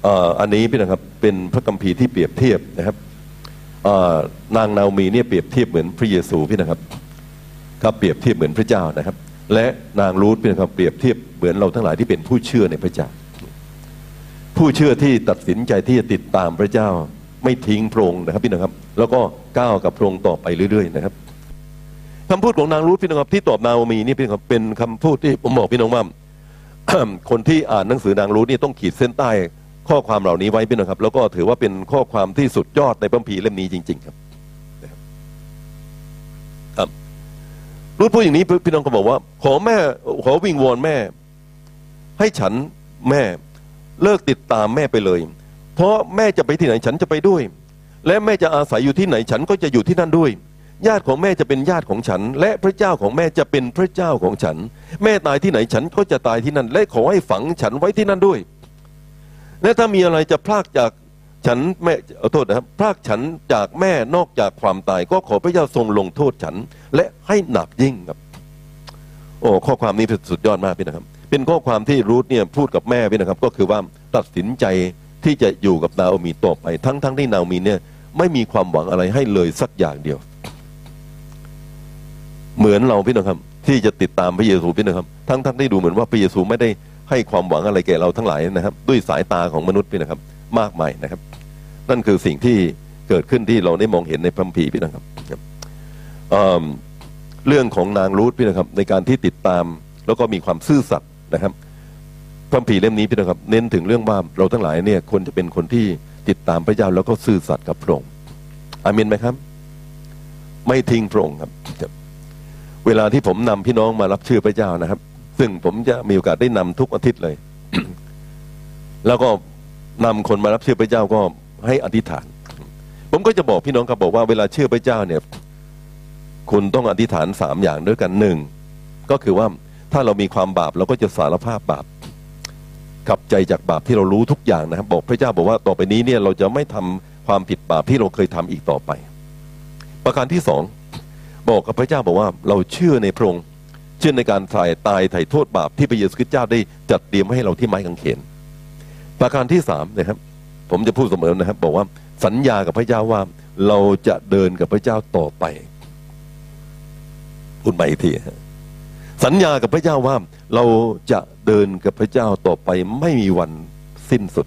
เอ่ออันนี้พี่นะครับ เป็นพระคัมภีร์ที่เปรียบเทียบนะครับเอ่อนางนาโอมีเนี่ยเปรียบเทียบเหมือนพระเยซูพี่นะครับครับเปรียบเทียบเหมือนพระเจ้านะครับ และนางรูธพี่นะครับเปรียบเทียบเหมือนเราทั้งหลายที่เป็นผู้เชื่อในพระเจ้า ผู้เชื่อที่ตัดสินใจที่จะติดตามพระเจ้า ไม่ทิ้งพระองค์นะครับพี่นะครับ แล้วก็ก้าวกับพระองค์ต่อไปเรื่อยๆนะครับ คำพูดของนางรูธพี่นะครับที่ตอบนาโอมีนี่พี่นะครับเป็นคำพูดที่ผมบอกพี่น้องว่าคนที่อ่านหนังสือนางรูธนี่ต้องขีดเส้นใต้ข้อความเหล่านี้ไว้พี่นะครับ แล้วก็ถือว่าเป็นข้อความที่สุดยอดในพระคัมภีเล่มนี้จริง ๆ ครับครับรู้พูดอย่างนี้พี่น้องก็บอกว่า ขอแม่ ขอวิงวอนแม่ ให้ฉันแม่เลิกติดตามแม่ไปเลย เพราะแม่จะไปที่ไหนฉันจะไปด้วย และแม่จะอาศัยอยู่ที่ไหนฉันก็จะอยู่ที่นั่นด้วย ญาติของแม่จะเป็นญาติของฉัน และพระเจ้าของแม่จะเป็นพระเจ้าของฉัน แม่ตายที่ไหนฉันก็จะตายที่นั่น และขอให้ฝังฉันไว้ที่นั่นด้วย และถ้ามีอะไรจะพลากจากฉันแม่เอโทษนะครับพรากฉันจากแม่นอกจากความตาย ก็ขอพระเจ้าทรงลงโทษฉัน และให้หนักยิ่งครับ โอ้ข้อความนี้สุดยอดมากพี่นะครับ เป็นข้อความที่รูทเนี่ยพูดกับแม่พี่นะครับ ก็คือว่าตัดสินใจที่จะอยู่กับนาโอมีต่อไป ทั้งทั้งที่นาโอมีเนี่ยไม่มีความหวังอะไรให้เลยสักอย่างเดียว เหมือนเราพี่นะครับ ที่จะติดตามพระเยซูพี่นะครับ ทั้งทั้งที่ดูเหมือนว่าพระเยซูไม่ได้ให้ความหวังอะไรแก่เราทั้งหลายนะครับ ด้วยสายตาของมนุษย์พี่นะครับ มากมายนะครับ นั่นคือสิ่งที่เกิดขึ้นที่เราได้มองเห็นในพระคัมภีร์พี่นะครับเรื่องของนางรูธพี่นะครับ ในการที่ติดตามแล้วก็มีความซื่อสัตย์นะครับพระคัมภีร์เล่มนี้พี่นะครับ เน้นถึงเรื่องว่าเราทั้งหลายเนี่ยควรจะเป็นคนที่ติดตามพระเจ้าแล้วก็ซื่อสัตย์กับพระองค์อามินไหมครับ ไม่ทิ้งพระองค์ครับ เวลาที่ผมนำพี่น้องมารับเชื่อพระเจ้านะครับ ซึ่งผมจะมีโอกาสได้นำทุกอาทิตย์เลย แล้วก็นำคนมารับเชื่อพระเจ้าก็ให้อธิษฐาน ผมก็จะบอกพี่น้องครับบอกว่าเวลาเชื่อพระเจ้าเนี่ย คุณต้องอธิษฐานสามอย่างด้วยกันหนึ่งก็คือว่าถ้าเรามีความบาปเราก็จะสารภาพบาปขับใจจากบาปที่เรารู้ทุกอย่างนะครับ บอกพระเจ้าบอกว่าต่อไปนี้เนี่ยเราจะไม่ทำความผิดบาปที่เราเคยทำอีกต่อไป ประการที่สอง บอกกับพระเจ้าบอกว่าเราเชื่อในพระองค์เชื่อในการถ่ายตายไถ่โทษบาปที่พระเยซูคริสต์เจ้าได้จัดเตรียมให้เราที่ไม้กางเขน ประการที่สามนะครับ ผมจะพูดเสมอนะครับ บอกว่าสัญญากับพระเจ้าว่าเราจะเดินกับพระเจ้าต่อไปพูดใหม่อีกทีสัญญากับพระเจ้าว่าเราจะเดินกับพระเจ้าต่อไปไม่มีวันสิ้นสุด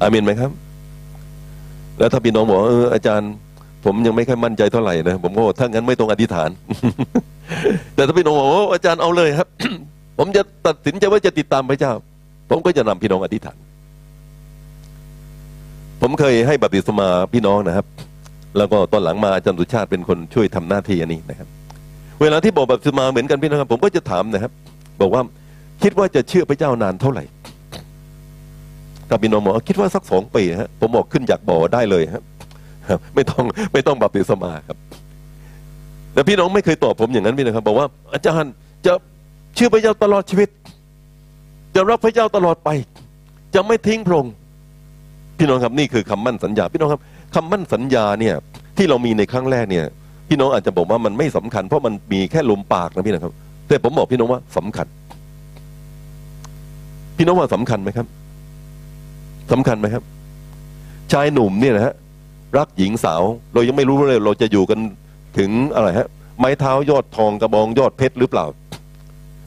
อามินไหมครับ แล้วถ้าพี่น้องบอกเอออาจารย์ ผมยังไม่ค่อยมั่นใจเท่าไหร่นะผมก็ถ้างั้นไม่ต้องอธิษฐาน แต่ถ้าพี่น้องบอกอาจารย์เอาเลยครับ ผมจะตัดสินใจว่าจะติดตามพระเจ้า ผมก็จะนำพี่น้องอธิษฐาน ผมเคยให้บัพติศมาพี่น้องนะครับ แล้วก็ตอนหลังมาอาจารย์สุชาติเป็นคนช่วยทำหน้าที่อันนี้นะครับ เวลาที่บอกบัพติศมาเหมือนกันพี่น้องครับ ผมก็จะถามนะครับ บอกว่าคิดว่าจะเชื่อพระเจ้านานเท่าไหร่ถ้าพี่น้องบอกคิดว่าสักสองปีฮะผมบอกขึ้นจากบ่อได้เลยครับ ไม่ต้องไม่ต้องบัพติศมาครับแต่พี่น้องไม่เคยตอบผมอย่างนั้นพี่นะครับ บอกว่า อาจารย์จะเชื่อพระเจ้าตลอดชีวิต จะรับพระเจ้าตลอดไป จะไม่ทิ้งพระองค์พี่น้องครับนี่คือคำมั่นสัญญา พี่น้องครับคำมั่นสัญญาเนี่ย ที่เรามีในครั้งแรกเนี่ย พี่น้องอาจจะบอกว่ามันไม่สำคัญ เพราะมันมีแค่ลมปากนะพี่นะครับ แต่ผมบอกพี่น้องว่าสำคัญ พี่น้องว่าสำคัญไหมครับสำคัญไหมครับ ชายหนุ่มเนี่ยนะฮะ รักหญิงสาว เรายังไม่รู้เลย เราจะอยู่กันถึงอะไรฮะ ไม้เท้ายอดทองกระบองยอดเพชรหรือเปล่า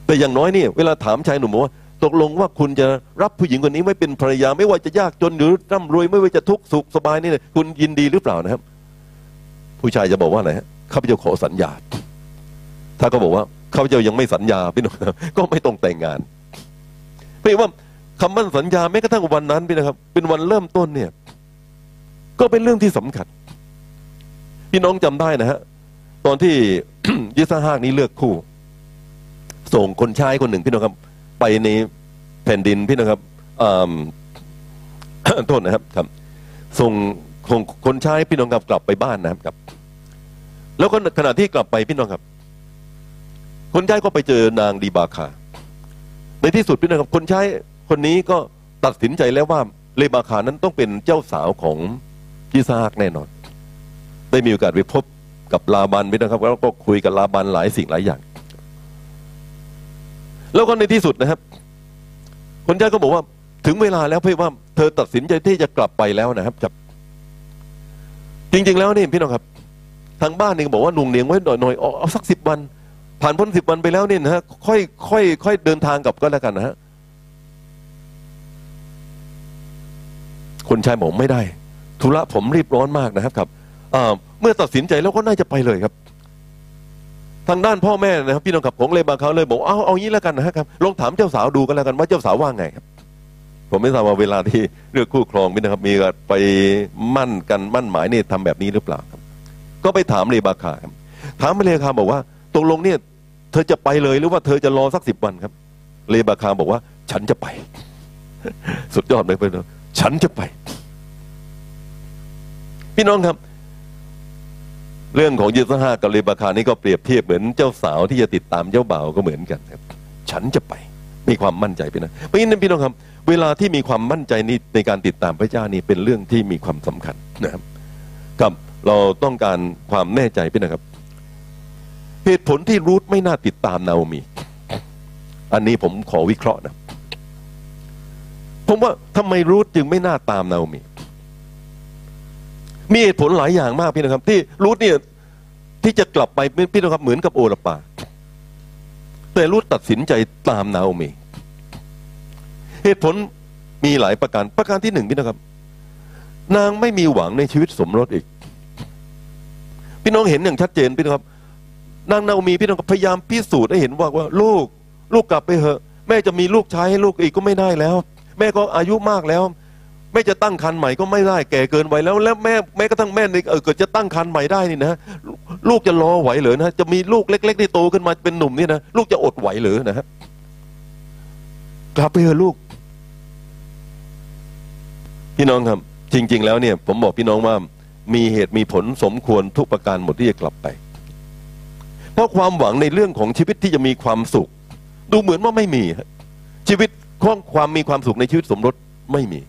แต่อย่างน้อยนี่ เวลาถามชายหนุ่มว่า ตกลงว่าคุณจะรับผู้หญิงคนนี้ไม่เป็นภรรยา ไม่ว่าจะยากจนหรือร่ำรวยไม่ว่าจะทุกข์สุขสบายนี่คุณยินดีหรือเปล่านะครับ ผู้ชายจะบอกว่าอะไรฮะข้าพเจ้าขอสัญญา ถ้าก็บอกว่าข้าพเจ้ายังไม่สัญญาพี่น้องก็ไม่ต้องแต่งงานเพราะว่าคำมั่นสัญญาแม้กระทั่งวันนั้นพี่นะครับ เป็นวันเริ่มต้นเนี่ย ก็เป็นเรื่องที่สำคัญ พี่น้องจำได้นะฮะ ตอนที่ยิสฮากนี้เลือกคู่ ส่งคนชายคนหนึ่งพี่น้องครับ ไปในแผ่นดินพี่นะครับโทษนะครับครับ ส่งงคนใช้พี่น้องครับกลับไปบ้านนะครับ แล้วก็ขณะที่กลับไปพี่น้องครับ คนใช้ก็ไปเจอนางดีบาคา ในที่สุดพี่น้องครับ คนใช้คนนี้ก็ตัดสินใจแล้วว่าเลบาคานั้นต้องเป็นเจ้าสาวของ ยิสาากแน่นอน ได้มีโอกาสไปพบกับลาบันพี่นะครับแล้วก็คุยกับลาบันหลายสิ่งหลายอย่าง แล้วก็ในที่สุดนะครับคนใช้ก็บอกว่า ถึงเวลาแล้วเพื่อว่า เธอตัดสินใจที่จะกลับไปแล้วนะครับจับ จริง ๆ แล้วนี่พี่น้องครับ ทางบ้านนี่บอกว่าหนุ่งเนียงไว้หน่อยๆเอาสักสิบวัน ผ่านพ้นสิบวันไปแล้วนี่นะฮะค่อยค่อยค่อยเดินทางกลับก็แล้วกันนะฮะคนชายบอกไม่ได้ ธุระผมรีบร้อนมากนะครับครับเมื่อตัดสินใจแล้วก็น่าจะไปเลยครับ ทางด้านพ่อแม่นะครับพี่น้องกับผมเลยบางเขาเลยบอกเอาเอางี้แล้วกันนะครับลองถามเจ้าสาวดูกันแล้วกันว่าเจ้าสาวว่าไงครับ ผมไม่ทราบว่าเวลาที่เลือกคู่ครองพี่นะครับ มีไปมั่นกันมั่นหมายนี่ทำแบบนี้หรือเปล่าครับ ก็ไปถามเลบาคาครับถามเลขาคาบอกว่าตกลงเนี่ย เธอจะไปเลยหรือว่าเธอจะรอสักสิบวันครับ เลบาคาบอกว่า ฉันจะไป สุดยอดเลยเพื่อนฉันจะไป พี่น้องครับ เรื่องของยูสหากับเลบาคานี่ก็เปรียบเทียบเหมือนเจ้าสาวที่จะติดตามเจ้าบ่าวก็เหมือนกันครับ ฉันจะไปมีความมั่นใจไปนะเพราะฉะนั้นพี่น้องครับ เวลาที่มีความมั่นใจนี้ในการติดตามพระเจ้านี่เป็นเรื่องที่มีความสำคัญนะครับกับเราต้องการความแน่ใจพี่นะครับ เหตุผลที่รูทไม่น่าติดตามนาโอมี อันนี้ผมขอวิเคราะห์นะผมว่าทำไมรูทจึงไม่น่าตามนาโอมี มีเหตุผลหลายอย่างมากพี่นะครับ ที่รูทเนี่ยที่จะกลับไปพี่นะครับเหมือนกับโอรปา แต่รูทตัดสินใจตามนาโอมี เหตุผลมีหลายประการประการที่หนึ่งพี่นะครับ นางไม่มีหวังในชีวิตสมรสอีก พี่น้องเห็นอย่างชัดเจนพี่นะครับ นางนาโอมีพี่น้องพยายามพิสูจน์ให้เห็นว่าว่าลูก ลูกกลับไปเถอะ แม่จะมีลูกชายให้ลูกอีกก็ไม่ได้แล้ว แม่ก็อายุมากแล้ว แม่จะตั้งครรภ์ใหม่ก็ไม่ได้แก่เกินวัยแล้ว แล้วแม่แม้กระทั่งแม่ในเออเกิดจะตั้งครรภ์ใหม่ได้นี่นะลูกจะรอไหวเหรือนะจะมีลูกเล็กๆที่โตขึ้นมาเป็นหนุ่มนี่นะลูกจะอดไหวเหรือนะฮะกลับไปเถอะลูก พี่น้องครับ จริง ๆ แล้วเนี่ย ผมบอกพี่น้องว่า มีเหตุมีผลสมควรทุกประการหมดที่จะกลับไป เพราะความหวังในเรื่องของชีวิตที่จะมีความสุข ดูเหมือนว่าไม่มีฮะชีวิตของความมีความสุขในชีวิตสมรสไม่มี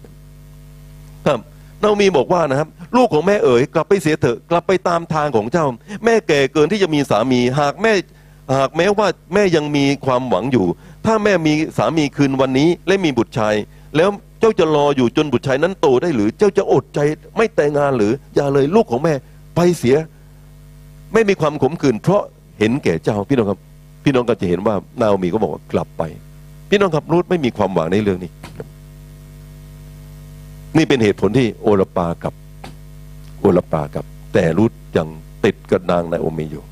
ครับนามีบอกว่านะครับ ลูกของแม่เอ๋ยกลับไปเสียเถอะกลับไปตามทางของเจ้า แม่แก่เกินที่จะมีสามี หากแม่หากแม้ว่าแม่ยังมีความหวังอยู่ ถ้าแม่มีสามีคืนวันนี้และมีบุตรชาย แล้วเจ้าจะรออยู่จนบุตรชายนั้นโตได้หรือ เจ้าจะอดใจไม่แต่งงานหรืออย่าเลยลูกของแม่ไปเสีย ไม่มีความขมขื่นเพราะเห็นแก่เจ้าพี่น้องครับ พี่น้องก็จะเห็นว่านาโอมีก็บอกว่ากลับไป พี่น้องครับรูทไม่มีความหวังในเรื่องนี้ นี่เป็นเหตุผลที่โอรปากับโอรปากับ แต่รูทยังติดกับนางนโอมีอยู่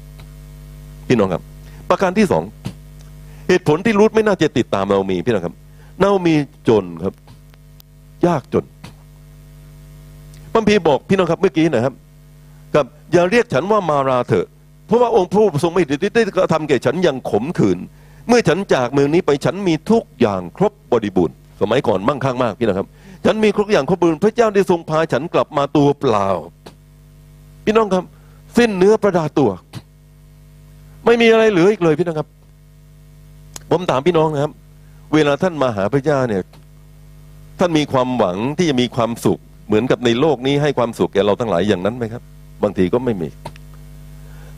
พี่น้องครับ ประการที่สองเหตุผลที่รูทไม่น่าจะติดตามนาโอมีพี่น้องครับนาโอมีจนครับ ยากจนพัมพีบอกพี่น้องครับเมื่อกี้นะครับกับอย่าเรียกฉันว่ามาราเถอะเพราะว่าองค์พระผู้ทรงไม่ด้ได้กระทำแก่ฉันอย่างขมขื่นเมื่อฉันจากเมืองนี้ไปฉันมีทุกอย่างครบบริบูรณ์ สมัยก่อนมั่งคั่งมากพี่นะครับ ฉันมีทุกอย่างครบบริบูรณ์พระเจ้าได้ทรงพาฉันกลับมาตัวเปล่า พี่น้องครับ สิ้นเนื้อประดาตัว ไม่มีอะไรเหลืออีกเลยพี่น้องครับ ผมถามพี่น้องนะครับ เวลาท่านมาหาพระเจ้าเนี่ย ท่านมีความหวังที่จะมีความสุข เหมือนกับในโลกนี้ให้ความสุขแก่เราทั้งหลายอย่างนั้นไหมครับ บางทีก็ไม่มี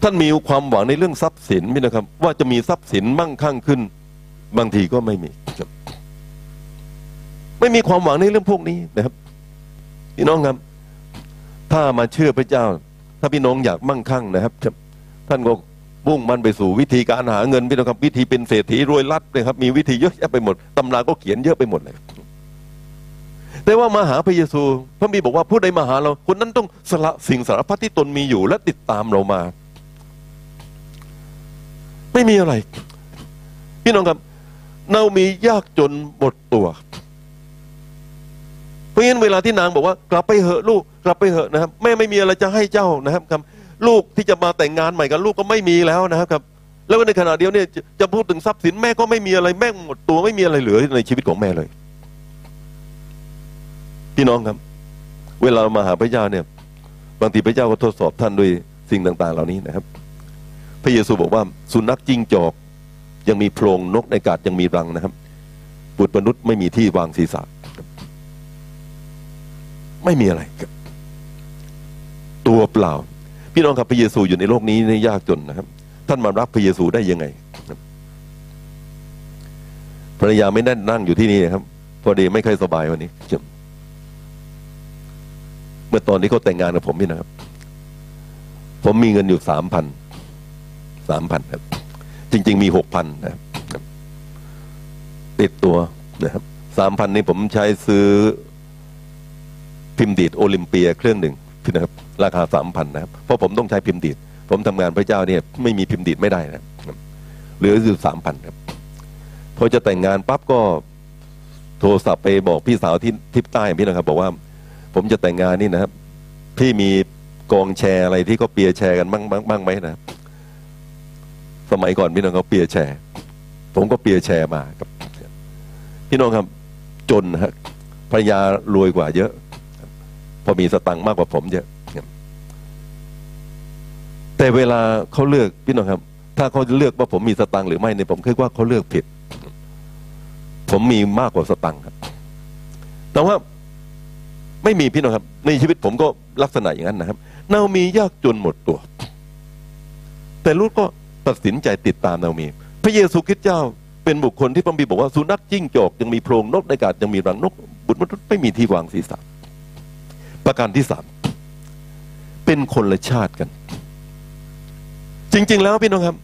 ท่านมีความหวังในเรื่องทรัพย์สินไหมนะครับ ว่าจะมีทรัพย์สินมั่งคั่งขึ้น บางทีก็ไม่มีครับ ไม่มีความหวังในเรื่องพวกนี้นะครับ พี่น้องครับ ถ้ามาเชื่อพระเจ้า ถ้าพี่น้องอยากมั่งคั่งนะครับ ท่านก็มุ่งมันไปสู่วิธีการหาเงินพี่น้องครับ วิธีเป็นเศรษฐีรวยรัดเลยครับ มีวิธีเยอะแยะไปหมดตำราก็เขียนเยอะไปหมดเลยแต่ว่ามาหาพระเยซู พระบีบอกว่าผู้ใดมาหาเรา คนนั้นต้องสละสิ่งสารพัดที่ตนมีอยู่และติดตามเรามา ไม่มีอะไร พี่น้องครับเรามียากจนหมดตัว ราะฉะนั้นเวลาที่นางบอกว่ากลับไปเหอะลูกกลับไปเหอะนะครับแม่ไม่มีอะไรจะให้เจ้านะครับครับลูกที่จะมาแต่งงานใหม่กับลูกก็ไม่มีแล้วนะครับแล้วในขณะเดียวเนี่ยจะจะพูดถึงทรัพย์สินแม่ก็ไม่มีอะไรแม่หมดตัวไม่มีอะไรเหลือในชีวิตของแม่เลย พี่น้องครับ เวลาเรามาหาพระเจ้าเนี่ย บางทีพระเจ้าก็ทดสอบท่านด้วยสิ่งต่าง ๆ เหล่านี้นะครับ พระเยซูบอกว่าสุนัขจิ้งจอกยังมีโพรงนกในกาดยังมีรังนะครับบุตรมนุษย์ไม่มีที่วางศีรษะ ไม่มีอะไรครับ ตัวเปล่า พี่น้องครับพระเยซูอยู่ในโลกนี้ในยากจนนะครับ ท่านมารับพระเยซูได้ยังไงภรรยาไม่ได้นั่งอยู่ที่นี่นะครับ พอดีไม่ค่อยสบายวันนี้เมื่อตอนที่เขาแต่งงานกับผมนี่นะครับ ผมมีเงินอยู่สามพันสามพันครับ จริง ๆ มีหกพันนะครับติดตัวนะครับสามพันนี่ผมใช้ซื้อ พิมพ์ดีดโอลิมเปียเครื่องหนึ่งนะครับราคาสามพันนะครับเพราะผมต้องใช้พิมพ์ดีดผมทำงานพระเจ้าเนี่ยไม่มีพิมพ์ดีดไม่ได้นะเหลือคือสามพันครับพอจะแต่งงานปั๊บก็โทรศัพท์ไปบอกพี่สาวที่ทิพใต้พี่นะครับ บอกว่า ผมจะแต่งงานนี่นะครับ พี่มีกองแชร์อะไรที่เขาเปียร์แชร์กันบ้างบ้างบ้างไหมนะครับสมัยก่อนพี่น้องเขาเปียร์แชร์ ผมก็เปียร์แชร์มาครับ พี่น้องครับจนนะฮะภรรยารวยกว่าเยอะ พอมีสตังค์มากกว่าผมเยอะแต่เวลาเขาเลือกพี่น้องครับ ถ้าเขาเลือกว่าผมมีสตังค์หรือไม่เนี่ยผมคิดว่าเขาเลือกผิด ผมมีมากกว่าสตังค์ครับ แต่ว่าไม่มีพี่น้องครับ ในชีวิตผมก็ลักษณะอย่างนั้นนะครับ นาโอมียากจนหมดตัว แต่ลูกก็ตัดสินใจติดตามนาโอมี พระเยซูคริสต์เจ้าเป็นบุคคลที่พระบีร์บอกว่าสุนัขจิ้งจอกยังมีโพรงนกในกาศยังมีรังนก บุตรมนุษย์ไม่มีที่วางศีรษะ ประการที่สามเป็นคนละชาติกัน จริง ๆ แล้วพี่น้องครับ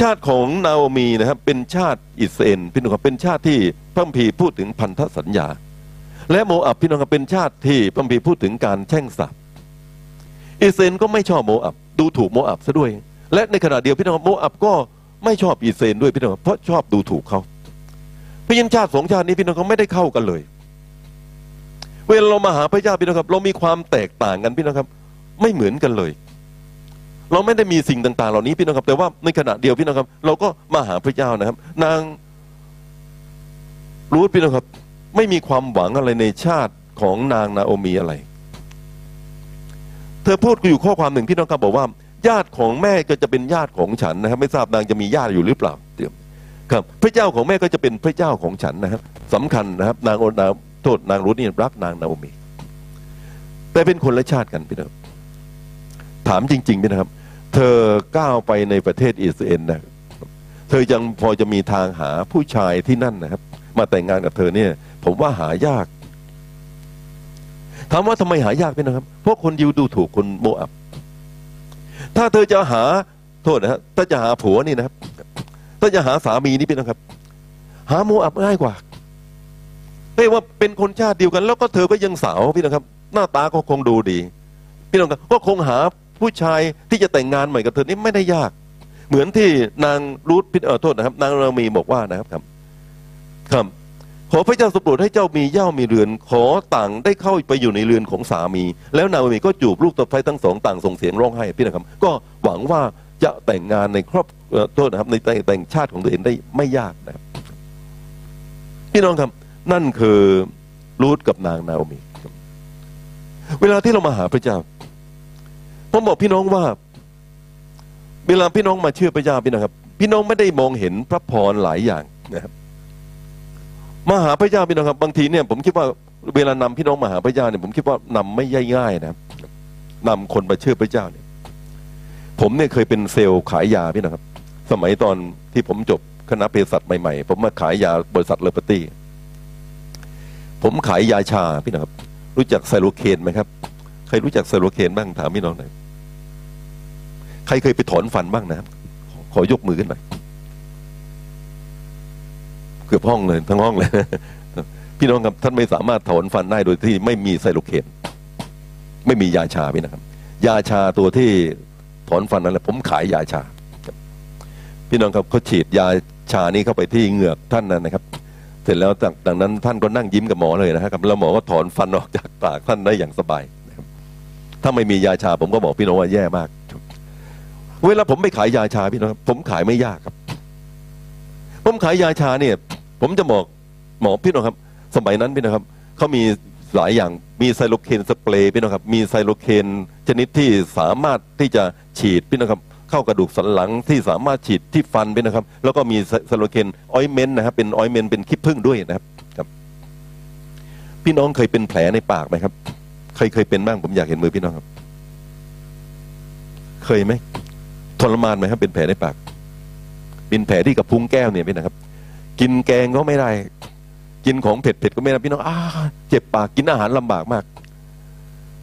ชาติของนาโอมีนะครับ เป็นชาติอิสราเอลพี่น้องครับเป็นชาติที่พระคัมภีร์พูดถึงพันธสัญญา และโมอับพี่น้องครับเป็นชาติที่พระคัมภีร์พูดถึงการแช่งสาปอิสราเอลก็ไม่ชอบโมอับดูถูกโมอับซะด้วย และในขณะเดียวพี่น้องครับโมอับก็ไม่ชอบอิสราเอลด้วยพี่น้องครับเพราะชอบดูถูกเขาเพราะฉะนั้นชาติสองชาตินี้พี่น้องเขาไม่ได้เข้ากันเลย เวลาเรามาหาพระเจ้าพี่น้องครับ เรามีความแตกต่างกันพี่น้องครับ ไม่เหมือนกันเลย เราไม่ได้มีสิ่งต่าง ๆ เหล่านี้พี่น้องครับ แต่ว่าในขณะเดียวพี่น้องครับ เราก็มาหาพระเจ้านะครับ นางรู้พี่น้องครับ ไม่มีความหวังอะไรในชาติของนางนาโอมีอะไร เธอพูดอยู่ข้อความหนึ่งพี่น้องครับบอกว่า ญาติของแม่ก็จะเป็นญาติของฉันนะครับ ไม่ทราบนางจะมีญาติอยู่หรือเปล่าเดี๋ยวครับ พระเจ้าของแม่ก็จะเป็นพระเจ้าของฉันนะครับสำคัญนะครับ นางโอนา โทษนางรุธนี่รักนางนาโอมี แต่เป็นคนละชาติกันพี่น้องถามจริงๆพี่นะครับ เธอก้าวไปในประเทศอิสราเอลนะเธอยังพอจะมีทางหาผู้ชายที่นั่นนะครับ มาแต่งงานกับเธอเนี่ย ผมว่าหายากถามว่าทำไมหายากพี่นะครับ เพราะคนยิวดูถูกคนโมอับ ถ้าเธอจะหาโทษนะฮะถ้าจะหาผัวนี่นะครับ ถ้าจะหาสามีนี่พี่นะครับ หาโมอับง่ายกว่า ไม่ว่าเป็นคนชาติเดียวกัน แล้วก็เธอก็ยังสาวพี่นะครับ หน้าตาก็คงดูดี พี่น้องครับก็คงหาผู้ชายที่จะแต่งงานใหม่กับเธอนี่ไม่ได้ยาก เหมือนที่นางรูธพิเออโทษนะครับ นางรามีบอกว่านะครับครับครับขอพระเจ้าสโปรดให้เจ้ามีเย่ามีเรือน ขอต่างได้เข้าไปอยู่ในเรือนของสามี แล้วนางรามีก็จูบลูกตะไคร้ทั้งสองต่างส่งเสียงร้องไห้พี่นะครับ ก็หวังว่าจะแต่งงานในครอบโทษนะครับ ในแต่งแต่งชาติของตัวเองได้ไม่ยากนะครับ พี่น้องครับ นั่นคือรูธกับนางนาโอมีครับเวลาที่เรามาหาพระเจ้าผมบอกพี่น้องว่า เวลาพี่น้องมาเชื่อพระเจ้าพี่น้องครับ พี่น้องไม่ได้มองเห็นพระพรหลายอย่างนะครับมาหาพระเจ้าพี่น้องครับ บางทีเนี่ยผมคิดว่าเวลานำพี่น้องมาหาพระเจ้าเนี่ยผมคิดว่านำไม่ง่ายๆนะครับนำคนมาเชื่อพระเจ้าเนี่ย ผมเนี่ยเคยเป็นเซลล์ขายยาพี่นะครับ สมัยตอนที่ผมจบคณะเภสัชใหม่ๆ ผมมาขายยาบริษัทเลอปตี้ ผมขายยาชาพี่นะครับ รู้จัก Xylocaine ไหมครับ ใครรู้จัก Xylocaine บ้างถามพี่น้องหน่อยใครเคยไปถอนฟันบ้างนะครับขอขอยกมือขึ้นหน่อยเกือบห้องเลยทั้งห้องเลย พี่น้องครับท่านไม่สามารถถอนฟันได้โดยที่ไม่มีไซโลเคนไม่มียาชาพี่นะครับ ยาชาตัวที่ถอนฟันนั่นแหละผมขายยาชา พี่น้องครับเขาฉีดยาชานี้เข้าไปที่เหงือกท่านนั่นนะครับ เสร็จแล้วจากดังนั้นท่านก็นั่งยิ้มกับหมอเลยนะครับแล้วหมอก็ถอนฟันออกจากปากท่านได้อย่างสบายถ้าไม่มียาชาผมก็บอกพี่น้องว่าแย่มาก เวลาผมไปขายยาชาพี่น้องครับผมขายไม่ยากครับ ผมขายยาชาเนี่ย ผมจะบอกหมอพี่น้องครับ สมัยนั้นพี่น้องครับเขามีหลายอย่างมี Xylocaine สเปรย์พี่น้องครับ มี Xylocaine ชนิดที่สามารถที่จะฉีดพี่น้องครับ เข้ากระดูกสันหลังที่สามารถฉีดที่ฟันพี่นะครับ แล้วก็มี Xylocaine ointment นะครับเป็น ointment เป็นขี้ผึ้งด้วยนะครับครับ พี่น้องเคยเป็นแผลในปากไหมครับ เคยเคยเป็นบ้างผมอยากเห็นมือพี่น้องครับ เคยไหมทรมานไหมครับ เป็นแผลในปาก เป็นแผลที่กระพุ้งแก้มเนี่ยพี่นะครับ กินแกงก็ไม่ได้ กินของเผ็ดๆก็ไม่ได้พี่น้องอ้าเจ็บปากกินอาหารลำบากมาก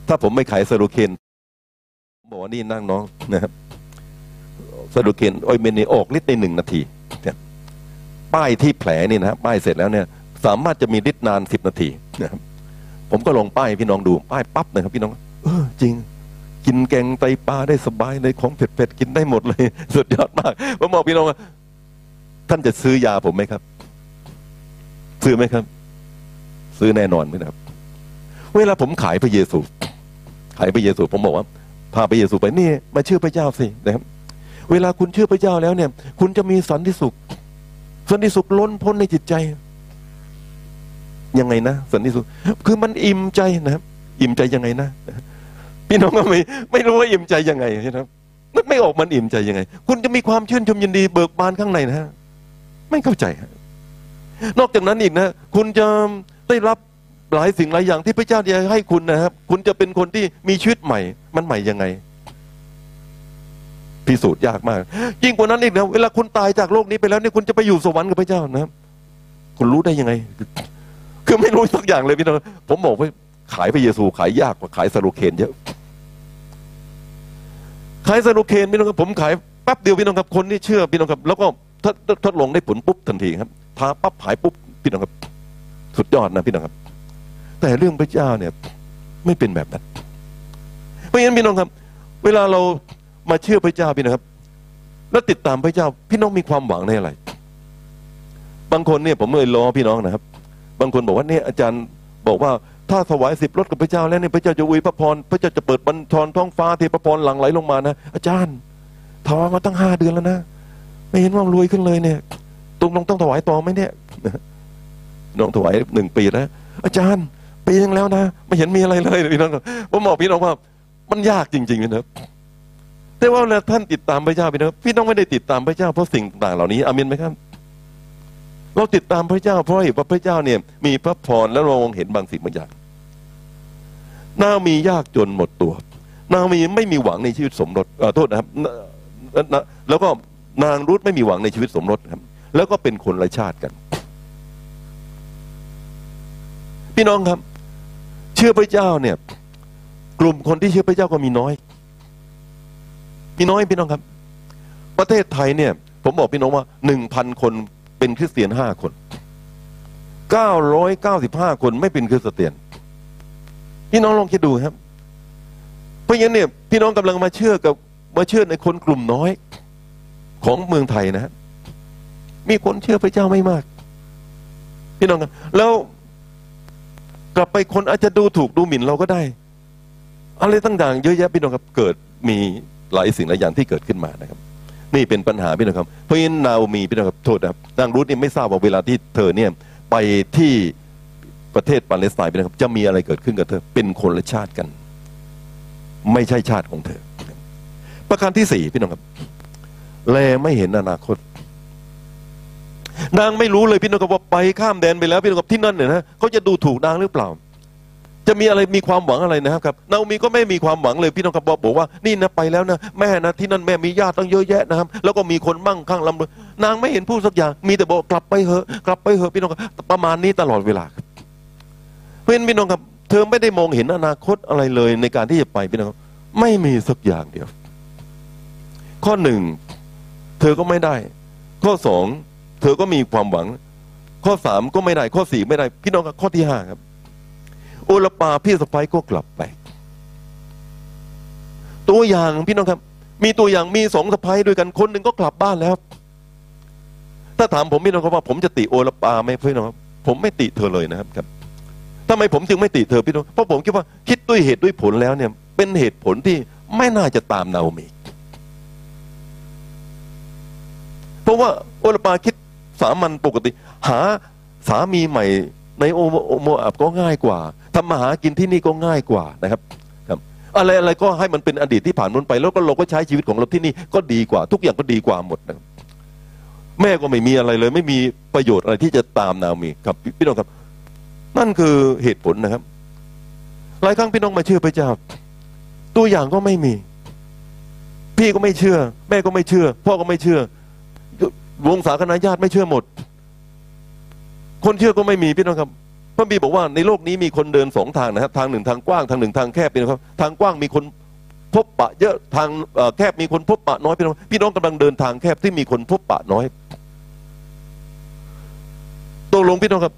ถ้าผมไม่ขาย Xylocaine ผมบอกว่านี่พี่น้องนะครับ Xylocaine ointment นี่ออกฤทธิ์ในหนึ่งนาทีเนี่ยป้ายที่แผลนี่นะครับป้ายเสร็จแล้วเนี่ย สามารถจะมีฤทธิ์นานสิบนาทีนะครับผมก็ลองป้ายพี่น้องดูป้ายปั๊บนะครับพี่น้อง เออจริง กินแกงไตปลาได้สบายเลยของเผ็ดๆกินได้หมดเลย สุดยอดมากผมบอกพี่น้องว่าท่านจะซื้อยาผมไหมครับ ซื้อไหมครับ ซื้อแน่นอนไหมครับ เวลาผมขายพระเยซูขายพระเยซูผมบอกว่าพาพระเยซูไปนี่มาเชื่อพระเจ้าสินะครับ เวลาคุณเชื่อพระเจ้าแล้วเนี่ย คุณจะมีสันติสุข สันติสุขล้นพ้นในจิตใจ ยังไงนะสันติสุข คือมันอิ่มใจนะครับอิ่มใจยังไงนะพี่น้องก็ไม่ไม่รู้ว่าอิ่มใจยังไงใช่ไหมมันไม่ออกมันอิ่มใจยังไง คุณจะมีความชื่นชมยินดีเบิกบานข้างในนะฮะไม่เข้าใจ นอกจากนั้นอีกนะ คุณจะได้รับหลายสิ่งหลายอย่างที่พระเจ้าจะให้คุณนะครับ คุณจะเป็นคนที่มีชีวิตใหม่ มันใหม่ยังไง พิสูจน์ยากมาก ยิ่งกว่านั้นอีกนะเวลาคุณตายจากโลกนี้ไปแล้วเนี่ยคุณจะไปอยู่สวรรค์กับพระเจ้านะคุณรู้ได้ยังไง คือไม่รู้สักอย่างเลยพี่น้องผมบอกว่าขายพระเยซูขายยากกว่าขายสโลเคนเยอะขายสโลเคนพี่น้องครับผมขายแป๊บเดียวพี่น้องครับคนที่เชื่อพี่น้องครับ แล้วก็ทดทดลองได้ผลปุ๊บทันทีครับทาปั๊บหายปุ๊บพี่น้องครับ สุดยอดนะพี่น้องครับ แต่เรื่องพระเจ้าเนี่ย ไม่เป็นแบบนั้นเพราะฉะนั้นพี่น้องครับ เวลาเรา มาเชื่อพระเจ้าพี่น้องครับ แล้วติดตามพระเจ้าพี่น้องมีความหวังในอะไร บางคนเนี่ยผมเลยล้อพี่น้องนะครับ บางคนบอกว่าเนี่ยอาจารย์บอกว่าถ้าถวายสิบรถกับพระเจ้าแล้วเนี่ยพระเจ้าจะอวยพระพรพระเจ้าจะเปิดบัญชรท้องฟ้าเทพระพรหลั่งไหลลงมานะอาจารย์ถวายมาตั้งห้าเดือนแล้วนะไม่เห็นว่ารวยขึ้นเลยเนี่ยตรงลงต้องถวายต่อไหมเนี่ยน้องถวายหนึ่งปีแล้วอาจารย์ปีนึงแล้วนะไม่เห็นมีอะไรเลยพี่น้องผมบอกพี่น้องว่ามันยากจริงๆนะ แต่ว่าเวลาท่านติดตามพระเจ้าพี่น้องพี่น้องไม่ได้ติดตามพระเจ้าเพราะสิ่งต่างๆเหล่านี้อามินไหมครับ เราติดตามพระเจ้าเพราะเห็นว่าพระเจ้าเนี่ย มีพระพรและเรามองเห็นบางสิ่งบางอย่างนามียากจนหมดตัว นางมีไม่มีหวังในชีวิตสมรสเอโทษนะครับแล้วก็นางรุธไม่มีหวังในชีวิตสมรสครับ แล้วก็เป็นคนไรชาติกัน พี่น้องครับ เชื่อพระเจ้าเนี่ย กลุ่มคนที่เชื่อพระเจ้าก็มีน้อย มีน้อยพี่น้องครับ ประเทศไทยเนี่ย ผมบอกพี่น้องว่าหนึ่งพันคนเป็นคริสเตียนห้าคนเก้าร้อยเก้าสิบห้าคนไม่เป็นคริสเตียน พี่น้องลองคิดดูครับ เพราะฉะนั้นเนี่ย พี่น้องกำลังมาเชื่อกับมาเชื่อในคนกลุ่มน้อยของเมืองไทยนะฮะมีคนเชื่อพระเจ้าไม่มาก พี่น้องครับแล้วกลับไปคนอาจจะดูถูกดูหมิ่นเราก็ได้ อะไรต่างๆเยอะแยะพี่น้องครับเกิดมี หลายสิ่งหลายอย่างที่เกิดขึ้นมานะครับ นี่เป็นปัญหาพี่น้องครับเพราะฉะนั้นนาโอมีพี่น้องครับโทษนะครับนางรูธนี่ไม่ทราบว่าเวลาที่เธอเนี่ยไปที่ประเทศปาเลสไตน์พี่น้องครับจะมีอะไรเกิดขึ้นกับเธอเป็นคนละชาติกัน ไม่ใช่ชาติของเธอ ประการที่สี่พี่น้องครับแลไม่เห็นอนาคต นางไม่รู้เลยพี่น้องครับว่าไปข้ามแดนไปแล้วพี่น้องครับที่นั่นเนี่ยนะเขาจะดูถูกนางหรือเปล่า จะมีอะไรมีความหวังอะไรนะครับนาโอมีก็ไม่มีความหวังเลยพี่น้องครับบอกว่านี่นะไปแล้วนะแม่นะที่นั่นแม่มีญาติตั้งเยอะแยะนะครับ แล้วก็มีคนมั่งคั่งลำรวยนางไม่เห็นพูดสักอย่าง มีแต่บอกกลับไปเหอะกลับไปเหอะพี่น้องครับประมาณนี้ตลอดเวลาเพราะฉะนั้นพี่น้องครับ เธอไม่ได้มองเห็นอนาคตอะไรเลยในการที่จะไปพี่น้องครับไม่มีสักอย่างเดียว ข้อหนึ่งเธอก็ไม่ได้ ข้อสองเธอก็มีความหวัง ข้อสามก็ไม่ได้ข้อสี่ไม่ได้ พี่น้องครับข้อที่ห้าครับ อลปาพี่สะพ้ายก็กลับไป ตัวอย่างพี่น้องครับ มีตัวอย่างมีสองสะพ้ายด้วยกันคนหนึ่งก็กลับบ้านแล้ว ถ้าถามผมพี่น้องครับว่า ผมจะติโอลปาไหมพี่น้องครับผมไม่ติเธอเลยนะครับครับทำไมผมจึงไม่ติเธอพี่น้องเพราะผมคิดว่าคิดด้วยเหตุด้วยผลแล้วเนี่ย เป็นเหตุผลที่ไม่น่าจะตามนาโอมีเพราะว่าโอลปาคิดสามัญปกติ หาสามีใหม่ในโอโมอับก็ง่ายกว่า ทำมาหากินที่นี่ก็ง่ายกว่านะครับครับ อะไรอะไรก็ให้มันเป็นอดีตที่ผ่านพ้นไป แล้วก็เราก็ใช้ชีวิตของเราที่นี่ก็ดีกว่า ทุกอย่างก็ดีกว่าหมดนะครับแม่ก็ไม่มีอะไรเลย ไม่มีประโยชน์อะไรที่จะตามนามีครับพี่น้องครับ นั่นคือเหตุผลนะครับ หลายครั้งพี่น้องมาเชื่อพระเจ้า ตัวอย่างก็ไม่มี พี่ก็ไม่เชื่อ แม่ก็ไม่เชื่อ พ่อก็ไม่เชื่อวงศาคณะญาติไม่เชื่อหมด คนเชื่อก็ไม่มีพี่น้องครับ พระบีบอกว่าในโลกนี้มีคนเดินสองทางนะครับ ทางหนึ่งทางกว้างทางหนึ่งทางแคบพี่น้องครับ ทางกว้างมีคนพบปะ เยอะทางแคบมีคนพบปะน้อยพี่น้องพี่น้องกำลังเดินทางแคบที่มีคนพบปะน้อยตกลงพี่น้องครับ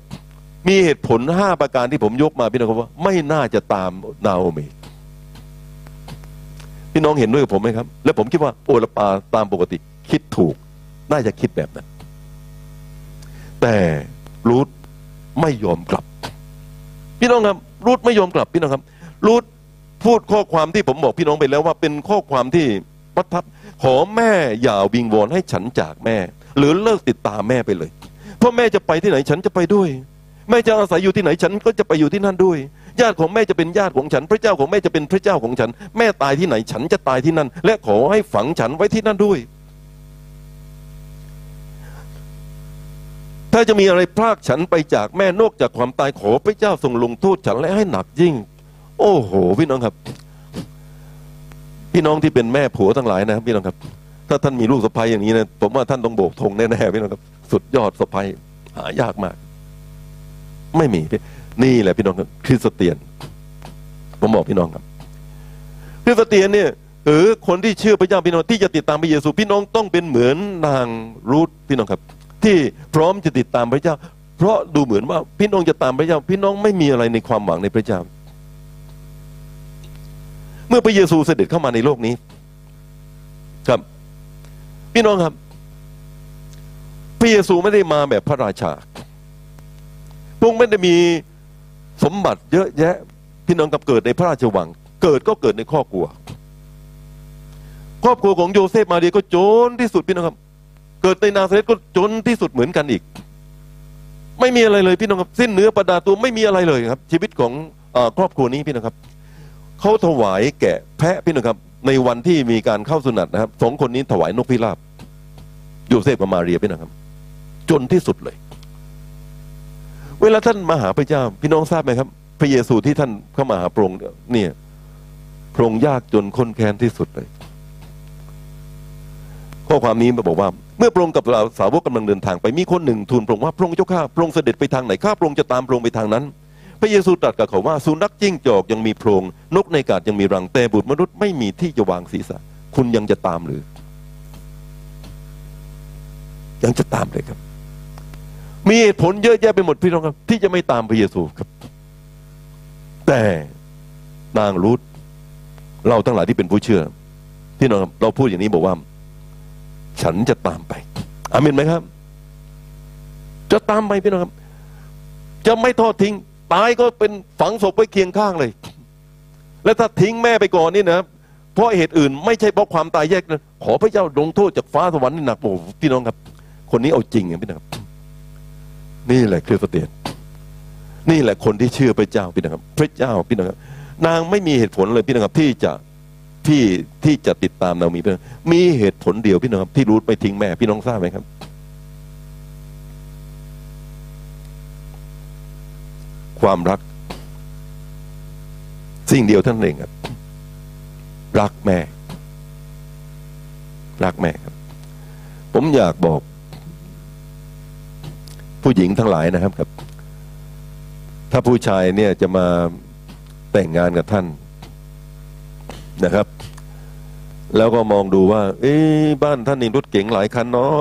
มีเหตุผลห้าประการที่ผมยกมาพี่น้องครับว่า ไม่น่าจะตามนาโอมีพี่น้องเห็นด้วยกับผมไหมครับ และผมคิดว่าโอลปาตามปกติ คิดถูก น่าจะคิดแบบนั้น แต่รูท ไม่ยอมกลับ พี่น้องครับรูทไม่ยอมกลับพี่น้องครับรูทพูดข้อความที่ผมบอกพี่น้องไปแล้วว่าเป็นข้อความที่ประทับขอแม่อย่าวิงวอนให้ฉันจากแม่ หรือเลิกติดตามแม่ไปเลยเพราะแม่จะไปที่ไหนฉันจะไปด้วย แม่จะอาศัยอยู่ที่ไหนฉันก็จะไปอยู่ที่นั่นด้วย ญาติของแม่จะเป็นญาติของฉัน พระเจ้าของแม่จะเป็นพระเจ้าของฉัน แม่ตายที่ไหนฉันจะตายที่นั่น และขอให้ฝังฉันไว้ที่นั่นด้วย ถ้าจะมีอะไรพรากฉันไปจากแม่นอกจากความตายขอพระเจ้าทรงลงโทษฉันและให้หนักยิ่ง โอ้โห พี่น้องครับ พี่น้องที่เป็นแม่ผัวทั้งหลายนะพี่น้องครับ ถ้าท่านมีลูกสะใภ้อย่างนี้นะผมว่าท่านต้องโบกธงแน่ๆพี่น้องครับ สุดยอดสะใภ้หายากมาก ไม่มีนี่แหละพี่น้องครับคริสเตียนผมบอกพี่น้องครับคริสเตียนเนี่ยเออคนที่เชื่อพระเจ้าพี่น้องที่จะติดตามพระเยซูพี่น้องต้องเป็นเหมือนนางรูธพี่น้องครับ ที่พร้อมจะติดตามพระเจ้า เพราะดูเหมือนว่าพี่น้องจะตามพระเจ้า พี่น้องไม่มีอะไรในความหวังในพระเจ้า เมื่อพระเยซูเสด็จเข้ามาในโลกนี้ ครับ พี่น้องครับ พระเยซูไม่ได้มาแบบพระราชาพระองค์ไม่ได้มีสมบัติเยอะแยะ พี่น้องกับเกิดในพระราชวัง เกิดก็เกิดในครอบครัว ครอบครัวของโยเซฟมาเรียก็จนที่สุดพี่น้องครับ เกิดในนาซาเรตก็จนที่สุดเหมือนกันอีก ไม่มีอะไรเลยพี่น้องครับ สิ้นเนื้อประดาตัวไม่มีอะไรเลยครับ ชีวิตของอครอบครัวนี้พี่น้องครับเขาถวายแกะแพะพี่น้องครับ ในวันที่มีการเข้าสุนัตนะครับสองคนนี้ถวายนกพิราบโยเซฟกับมาเรียพี่น้องครับ จนที่สุดเลย เวลาท่านมาหาพระเจ้า พี่น้องทราบไหมครับ พระเยซูที่ท่านเข้ามาหาพระองค์เนี่ยพระองค์ยากจนคนแค้นที่สุดเลย ข้อความนี้มาบอกว่า เมื่อพระองค์กับสาวกกำลังเดินทางไปมีคนหนึ่งทูลพระองค์ว่าพระองค์เจ้าข้าพระองค์เสด็จไปทางไหนข้าพระองค์จะตามพระองค์ไปทางนั้น พระเยซูตรัสกับเขาว่าสุนัขจิ้งจอกยังมีโพรงนกในกาศยังมีรังแต่บุตรมนุษย์ไม่มีที่จะวางศีรษะ คุณยังจะตามหรือ ยังจะตามเลยครับ มีเหตุผลเยอะแยะไปหมดพี่น้องครับ ที่จะไม่ตามพระเยซูครับ แต่นางรูธเราทั้งหลายที่เป็นผู้เชื่อพี่น้องเราพูดอย่างนี้บอกว่า ฉันจะตามไปอามินไหมครับ จะตามไปพี่น้องครับ จะไม่ทอดทิ้ง ตายก็เป็นฝังศพไว้เคียงข้างเลย และถ้าทิ้งแม่ไปก่อนนี่นะเพราะเหตุอื่น ไม่ใช่เพราะความตายแยกนะขอพระเจ้าลงโทษจากฟ้าสวรรค์นี่หนักโอ้พี่น้องครับ คนนี้เอาจริงอะพี่น้องครับ นี่แหละคริสเตียนนี่แหละคนที่เชื่อพระเจ้าพี่น้องครับ พระเจ้าพี่น้องครับ นางไม่มีเหตุผลเลยพี่น้องครับ ที่จะ ที่ที่จะติดตามนามีเพี่องมีเหตุผลเดียวพี่น้องครับที่รูทไม่ทิ้งแม่พี่น้องทราบไหมครับ ความรัก สิ่งเดียวท่านเองครับ รักแม่ รักแม่ครับ ผมอยากบอก ผู้หญิงทั้งหลายนะครับครับ ถ้าผู้ชายเนี่ยจะมาแต่งงานกับท่าน นะครับ แล้วก็มองดูว่า เอ้บ้านท่านนี่รถเก๋งหลายคันเนาะ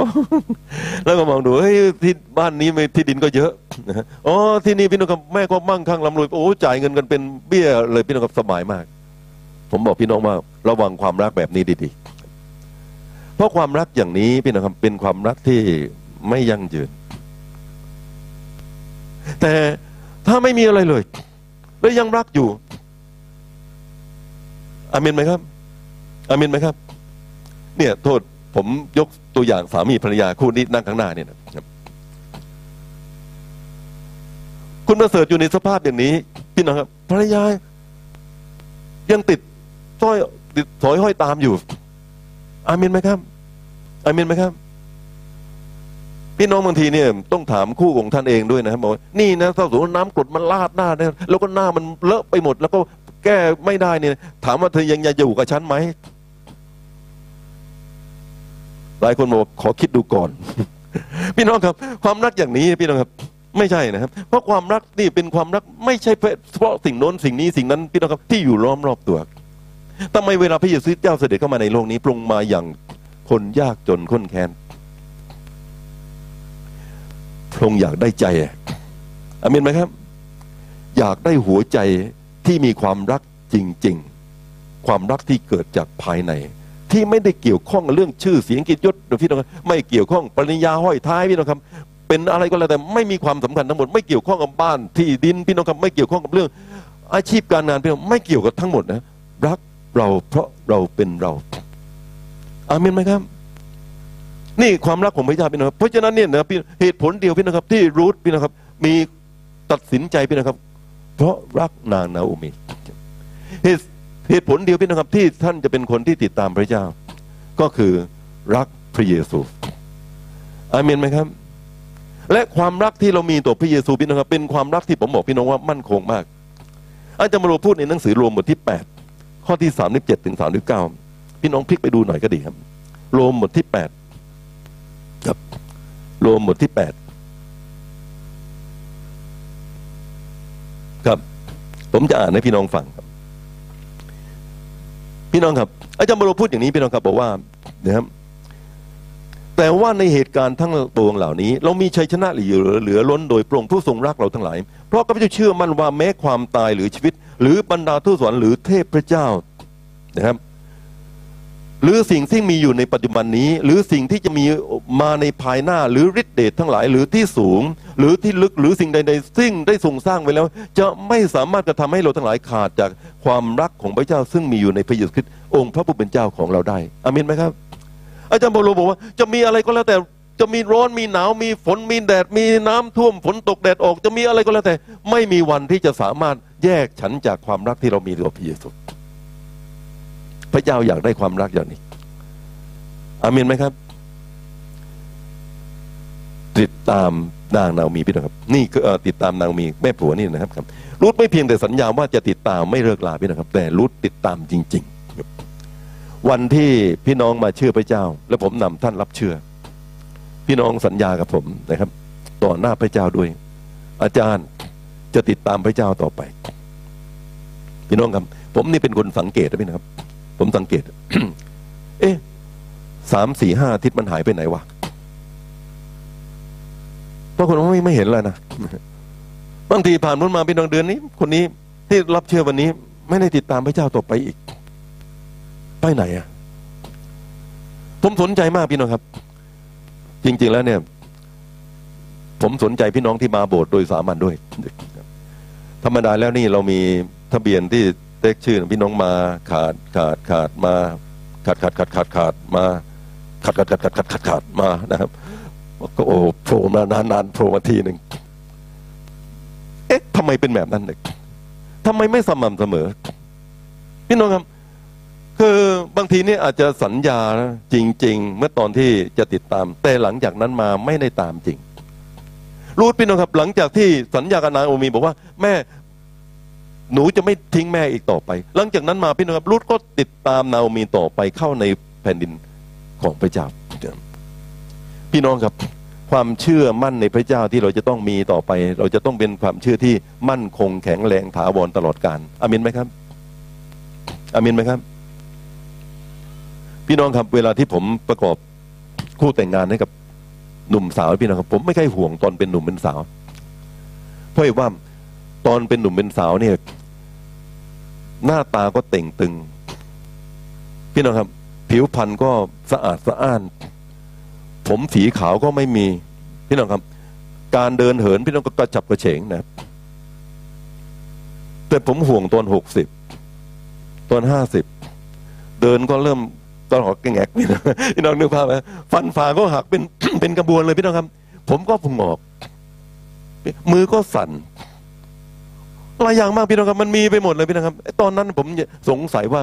แล้วก็มองดูเฮ้ยที่บ้านนี้ไม่ที่ดินก็เยอะอ๋อที่นี่พี่น้องครับแม่ก็มั่งคั่งร่ำรวยโอ้จ่ายเงินกันเป็นเบี้ยเลยพี่น้องครับสบายมาก ผมบอกพี่น้องว่าระวังความรักแบบนี้ดีๆเพราะความรักอย่างนี้พี่น้องครับเป็นความรักที่ไม่ยั่งยืน แต่ถ้าไม่มีอะไรเลย แล้วยังรักอยู่ อามินไหมครับ อามินไหมครับ เนี่ยโทษผมยกตัวอย่างสามีภรรยาคู่นี้นั่งข้างหน้าเนี่ยนะครับคุณประเสริฐอยู่ในสภาพอย่างนี้ พี่น้องครับภรรยายังติดสร้อยติดสอยห้อยตามอยู่ อามินไหมครับ อามินไหมครับพี่น้องบางทีเนี่ยต้องถามคู่ของท่านเองด้วยนะครับบอกว่านี่นะถ้าสมมติน้ำกรดมันลาดหน้าเนี่ยแล้วก็หน้ามันเลอะไปหมด แล้วก็ แก้ไม่ได้เนี่ยถามว่าเธอยังจะอยู่กับฉันไหมหลายคนบอกขอคิดดูก่อน พี่น้องครับ ความรักอย่างนี้พี่น้องครับ ไม่ใช่นะครับ เพราะความรักนี่เป็นความรักไม่ใช่เฉพาะสิ่งโน้นสิ่งนี้สิ่งนั้นพี่น้องครับที่อยู่ล้อมรอบตัวทำไมเวลาพระเยซูเจ้าเสด็จเข้ามาในโลกนี้ปรุงมาอย่างคนยากจนข้นแค้นพระองค์อยากได้ใจอามินไหมครับ อยากได้หัวใจ ที่มีความรักจริง ๆ ความรักที่เกิดจากภายใน ที่ไม่ได้เกี่ยวข้องกับเรื่องชื่อเสียงกิจยศพี่น้องไม่เกี่ยวข้องปริญญาห้อยท้ายพี่น้องครับเป็นอะไรก็แล้วแต่ไม่มีความสำคัญทั้งหมด ไม่เกี่ยวข้องกับบ้านที่ดินพี่น้องครับไม่เกี่ยวข้องกับเรื่อง อาชีพการงานพี่น้องไม่เกี่ยวกับทั้งหมดนะรักเราเพราะเราเป็นเราอาเมนไหมครับนี่ความรักของพระเจ้าพี่น้องครับเพราะฉะนั้นเนี่ยนะพี่เหตุผลเดียวพี่น้องครับที่รูทพี่น้องครับ มีตัดสินใจพี่น้องครับ เพราะรักนางนาโอมีเหตุเหตุผลเดียวพี่น้องครับที่ท่านจะเป็นคนที่ติดตามพระเจ้า ก็คือรักพระเยซูอาเมนไหมครับ และความรักที่เรามีต่อพระเยซูพี่น้องครับเป็นความรักที่ผมบอกพี่น้องว่ามั่นคงมาก อาจารย์มาโรพูดในหนังสือโรมบทที่ 8 ข้อที่ 37ถึง39 พี่น้องพลิกไปดูหน่อยก็ดีครับ โรมบทที่ 8 ครับ โรมบทที่ 8 ครับ ผมจะอ่านให้พี่น้องฟังครับ พี่น้องครับ อาจารย์บาโรพูดอย่างนี้พี่น้องครับบอกว่านะครับแต่ว่าในเหตุการณ์ทั้งปวงเหล่านี้ เรามีชัยชนะเหลือเหลือล้นโดยพระองค์ผู้ทรงรักเราทั้งหลาย เพราะข้าพเจ้าเชื่อมั่นว่าแม้ความตายหรือชีวิต หรือบรรดาทูตสวรรค์หรือเทพพระเจ้านะครับ หรือสิ่งที่มีอยู่ในปัจจุบันนี้ หรือสิ่งที่จะมีมาในภายหน้า หรือฤทธิเดชทั้งหลาย หรือที่สูง หรือที่ลึกหรือสิ่งใดๆซึ่งได้ทรงสร้างไว้แล้ว จะไม่สามารถกระทำให้เราทั้งหลายขาดจากความรักของพระเจ้า ซึ่งมีอยู่ในพระเยซูคริสต์องค์พระผู้เป็นเจ้าของเราได้อาเมนไหมครับ อาจารย์บอโลบอกว่าจะมีอะไรก็แล้วแต่จะมีร้อนมีหนาวมีฝนมีแดดมีน้ำท่วมฝนตกแดดออก จะมีอะไรก็แล้วแต่ ไม่มีวันที่จะสามารถแยกฉันจากความรักที่เรามีต่อพระเยซู พระเจ้าอยากได้ความรักอย่างนี้ อาเมนไหมครับ ติดตามนางนาโอมีพี่น้องครับ นี่คือติดตามนางนาโอมีแม่ผัวนี่นะครับครับรุดไม่เพียงแต่สัญญาว่าจะติดตามไม่เลิกลาพี่น้องครับ แต่รุดติดตามจริง ๆ วันที่พี่น้องมาเชื่อพระเจ้า และผมนำท่านรับเชื่อ พี่น้องสัญญากับผมนะครับ ต่อหน้าพระเจ้าด้วย อาจารย์จะติดตามพระเจ้าต่อไป พี่น้องครับ ผมนี่เป็นคนสังเกตนะพี่นะครับ ผมสังเกต เอ๊ะสามสี่ห้าอาทิตย์มันหายไปไหนวะบางคนว่าไม่ไม่เห็นเลยนะบางทีผ่านพ้นมาพี่น้องเดือนนี้ คนนี้ที่รับเชื่อวันนี้ ไม่ได้ติดตามพระเจ้าต่อไปอีก ไปไหนอะ ผมสนใจมากพี่น้องครับ จริง ๆ แล้วเนี่ย ผมสนใจพี่น้องที่มาโบสถ์โดยสามัญด้วย ธรรมดาแล้วนี่เรามีทะเบียนที่ เต็กชื่อพี่น้องมาขาดขาดขาดมาขาดขาดขาดขาดขาดมาขาดขาดขาดขาดขาดขาดขาดมานะครับก็โอ้โผล่มานานนานๆโผล่มาทีหนึ่งเอ๊ะทำไมเป็นแบบนั้นเนี่ยทำไมไม่สม่ำเสมอ พี่น้องครับ คือบางทีนี่อาจจะสัญญาจริง ๆ เมื่อตอนที่จะติดตาม แต่หลังจากนั้นมาไม่ได้ตามจริงรู้พี่น้องครับ หลังจากที่สัญญากับนางโอมีบอกว่า แม่ หนูจะไม่ทิ้งแม่อีกต่อไป หลังจากนั้นมาพี่น้องครับรูทก็ติดตามนาโอมีต่อไปเข้าในแผ่นดินของพระเจ้า พี่น้องครับ ความเชื่อมั่นในพระเจ้าที่เราจะต้องมีต่อไป เราจะต้องเป็นความเชื่อที่มั่นคงแข็งแรงถาวรตลอดกาลอามินไหมครับอามินไหมครับ พี่น้องครับเวลาที่ผมประกอบคู่แต่งงานให้กับหนุ่มสาวพี่น้องครับ ผมไม่ค่อยห่วงตอนเป็นหนุ่มเป็นสาวเพราะว่าตอนเป็นหนุ่มเป็นสาวเนี่ย หน้าตาก็เต่งตึง พี่น้องครับ ผิวพรรณก็สะอาดสะอ้าน ผมสีขาวก็ไม่มี พี่น้องครับ การเดินเหินพี่น้องก็กระจับกระเฉงนะแต่ผมห่วงตอนหกสิบตอนห้าสิบเดินก็เริ่มตอนหอกแงกพี่น้องพี่น้องนึกภาพไหมฟันฝ่าก็หักเป็นเป็นกระบวนเลยพี่น้องครับ ผมก็ผุงออก มือก็สั่น หลายอย่างมากพี่น้องครับมันมีไปหมดเลยพี่น้องครับตอนนั้นผมสงสัยว่า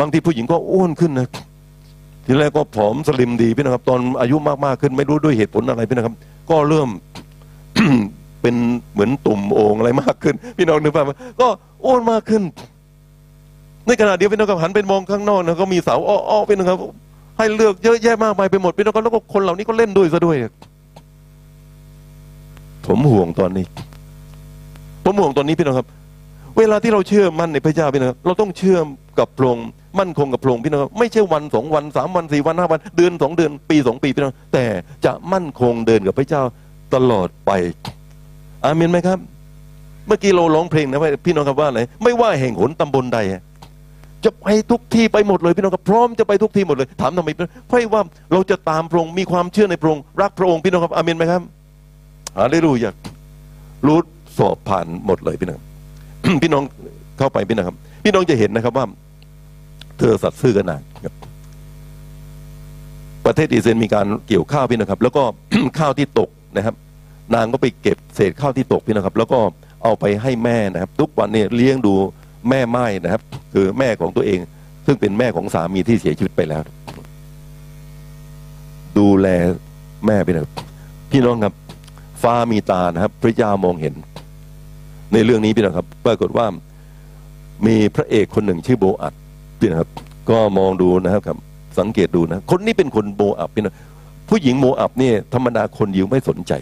บางทีผู้หญิงก็อ้วนขึ้นนะทีแรกก็ผอมสลิมดีพี่น้องครับ ตอนอายุมากๆขึ้นไม่รู้ด้วยเหตุผลอะไรพี่น้องครับ ก็เริ่มเป็นเหมือนตุ่มโอ่งอะไรมากขึ้น พี่น้องนึกภาพก็อ้วนมากขึ้น ในขณะเดียวพี่น้องครับหันไปมองข้างนอกนะก็มีสาวอ้อๆพี่น้องครับ ให้เลือกเยอะแยะมากมายไปหมดพี่น้องครับแล้วก็คนเหล่านี้ก็เล่นด้วยซะด้วยผมห่วงตอนนี้ ผมห่วงตอนนี้พี่น้องครับ เวลาที่เราเชื่อมั่นในพระเจ้าพี่น้องครับเราต้องเชื่อมกับพระองค์มั่นคงกับพระองค์พี่น้องครับไม่ใช่วันสองวันสามวันสี่วันห้าวันเดือนสองเดือนปีสองปีพี่น้องแต่จะมั่นคงเดินกับพระเจ้าตลอดไป อาเมนไหมครับ เมื่อกี้เราร้องเพลงนะว่าพี่น้องครับว่าอะไรไม่ว่าแห่งหนตำบลใดจะไปทุกที่ไปหมดเลยพี่น้องครับพร้อมจะไปทุกที่หมดเลย ถามทำไมเพราะว่าเราจะตามพระองค์มีความเชื่อในพระองค์รักพระองค์พี่น้องครับอาเมนไหมครับฮาเลลูยารู้ สอบผ่านหมดเลยพี่น้องพี่น้องเข้าไปพี่น้องครับ พี่น้องจะเห็นนะครับว่า เธอสัตย์ซื่อกันนานครับประเทศอิสราเอลมีการเกี่ยวข้าวพี่นะครับ แล้วก็ข้าวที่ตกนะครับ นางก็ไปเก็บเศษข้าวที่ตกพี่นะครับ แล้วก็เอาไปให้แม่นะครับ ทุกวันเนี่ยเลี้ยงดูแม่ไม้นะครับ คือแม่ของตัวเอง ซึ่งเป็นแม่ของสามีที่เสียชีวิตไปแล้ว ดูแลแม่ไปนะครับพี่น้องครับ ฟ้ามีตานะครับ พระเจ้ามองเห็น ในเรื่องนี้พี่น้องครับปรากฏว่ามีพระเอกคนหนึ่งชื่อโบอัดพี่นะครับ ก็มองดูนะครับครับสังเกตดูนะ คนนี้เป็นคนโบอับพี่น้องผู้หญิงโมอับเนี่ยธรรมดาคนยิวไม่สนใจ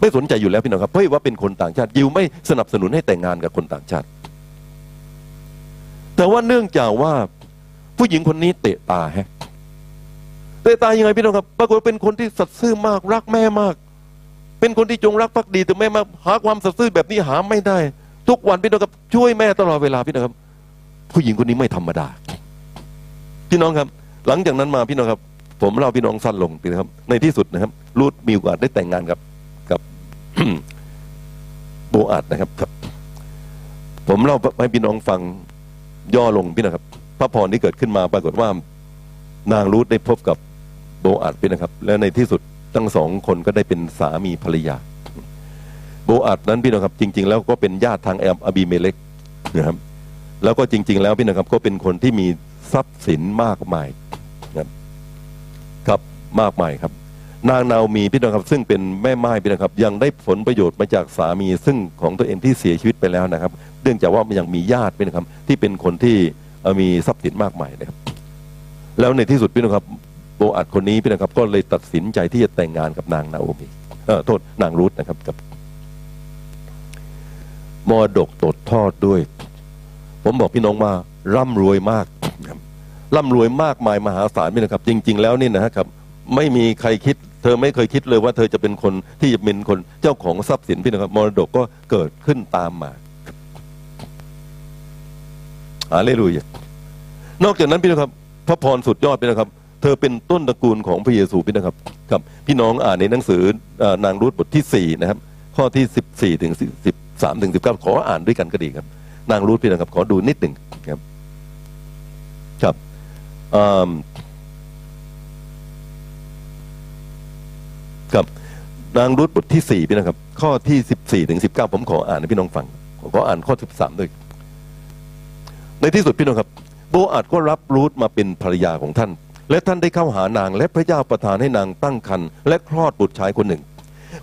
ไม่สนใจอยู่แล้วพี่น้องครับเพราะว่าเป็นคนต่างชาติยิวไม่สนับสนุนให้แต่งงานกับคนต่างชาติ แต่ว่าเนื่องจากว่าผู้หญิงคนนี้เตะตาฮะเตะตายังไงพี่น้องครับ ปรากฏว่าเป็นคนที่สัตย์ซื่อมากรักแม่มาก เป็นคนที่จงรักภักดีต่อแม่มาหาความสัตย์ซื่อแบบนี้หาไม่ได้ ทุกวันพี่น้องครับช่วยแม่ตลอดเวลาพี่น้องครับ ผู้หญิงคนนี้ไม่ธรรมดา พี่น้องครับ หลังจากนั้นมาพี่น้องครับ ผมเล่าพี่น้องสั้นลงนะครับ ในที่สุดนะครับ รูดมีโอกาสได้แต่งงานกับกับโบอาดนะครับ ผมเล่าให้พี่น้องฟังย่อลงพี่นะครับ พระพรที่เกิดขึ้นมาปรากฏว่า นางรูธได้พบกับโบอาดพี่นะครับ และในที่สุด ทั้งสองคนก็ได้เป็นสามีภรรยา โบอาดนั้นพี่นะครับ จริง ๆ แล้วก็เป็นญาติทางแอมอบีเมเลกนะครับแล้วก็จริง ๆ แล้วพี่นะครับก็เป็นคนที่มีทรัพย์สินมากมายนะครับครับมากมายครับ นางนาโอมีพี่น้องครับ ซึ่งเป็นแม่ไม้พี่นะครับ ยังได้ผลประโยชน์มาจากสามี ซึ่งของตัวเองที่เสียชีวิตไปแล้วนะครับ เนื่องจากว่ามันยังมีญาติพี่นะครับ ที่เป็นคนที่มีทรัพย์สินมากมายนะครับ แล้วในที่สุดพี่น้องครับ โบอัดคนนี้พี่นะครับ ก็เลยตัดสินใจที่จะแต่งงานกับนางนาโอมีเออโทษนางรูธนะครับกับมรดกตดทอดด้วย ผมบอกพี่น้องว่าร่ำรวยมากร่ำรวยมากมายมหาศาลพี่นะครับ จริง ๆ แล้วนี่นะครับ ไม่มีใครคิด เธอไม่เคยคิดเลยว่าเธอจะเป็นคนที่จะเป็นคนเจ้าของทรัพย์สินพี่นะครับมรดกก็เกิดขึ้นตามมาอาเลลูยานอกจากนั้นพี่นะครับ พระพรสุดยอดพี่นะครับ เธอเป็นต้นตระกูลของพระเยซูพี่นะครับครับ พี่น้องอ่านในหนังสือนางรูธบทที่สี่นะครับข้อที่สิบสี่ถึงสิบสามถึงสิบเก้าขออ่านด้วยกันก็ดีครับ นางรูธพี่นะครับ ขอดูนิดหนึ่งครับ ครับครับนางรูธบทที่สี่พี่นะครับ ข้อที่สิบสี่ถึงสิบเก้าผมขออ่านให้พี่น้องฟังขออ่านข้อสิบสามด้วย ในที่สุดพี่น้องครับ โบอาดก็รับรูธมาเป็นภรรยาของท่าน และท่านได้เข้าหานางและพระเจ้าประทานให้นางตั้งครรภ์และคลอดบุตรชายคนหนึ่ง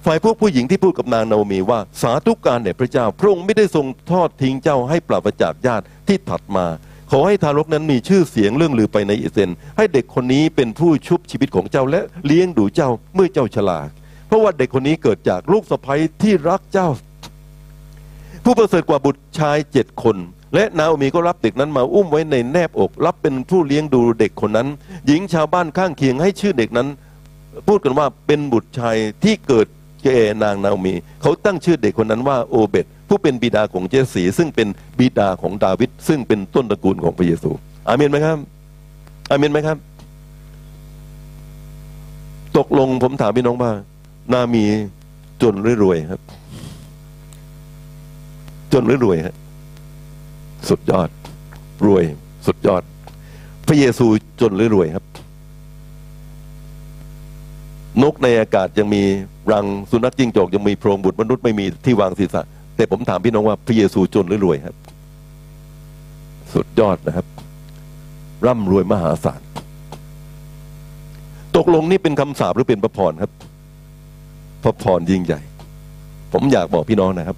ฝ่ายพวกผู้หญิงที่พูดกับนางนาโอมีว่าสาธุการแด่พระเจ้าพระองค์ไม่ได้ทรงทอดทิ้งเจ้าให้ปราศจากญาติที่ถัดมา ขอให้ทารกนั้นมีชื่อเสียงเรื่องลือไปในอิสเอลให้เด็กคนนี้เป็นผู้ชุบชีวิตของเจ้าและเลี้ยงดูเจ้าเมื่อเจ้าชราเพราะว่าเด็กคนนี้เกิดจากลูกสะใภ้ที่รักเจ้า ผู้ประเสริฐกว่าบุตรชายเจ็ดคน และนาโอมีก็รับเด็กนั้นมาอุ้มไว้ในแนบอก รับเป็นผู้เลี้ยงดูเด็กคนนั้น หญิงชาวบ้านข้างเคียงให้ชื่อเด็กนั้น พูดกันว่าเป็นบุตรชายที่เกิดแก่นางนาโอมี เขาตั้งชื่อเด็กคนนั้นว่าโอเบตผู้เป็นบิดาของเจสี ซึ่งเป็นบิดาของดาวิดซึ่งเป็นต้นตระกูลของพระเยซู อาเมนไหมครับ อาเมนไหมครับ ตกลงผมถามพี่น้องว่า นามีจนหรือรวยครับ จนหรือรวยฮะ สุดยอด รวย สุดยอด พระเยซูจนหรือรวยครับ นกในอากาศยังมีรังสุนัขจิ้งจอกยังมีโพรงบุตรมนุษย์ไม่มีที่วางศีรษะ แต่ผมถามพี่น้องว่า พระเยซูจนหรือรวยครับ สุดยอดนะครับ ร่ำรวยมหาศาลตกลงนี่เป็นคำสาปหรือเป็นพระพรครับพระพรยิ่งใหญ่ ผมอยากบอกพี่น้องนะครับ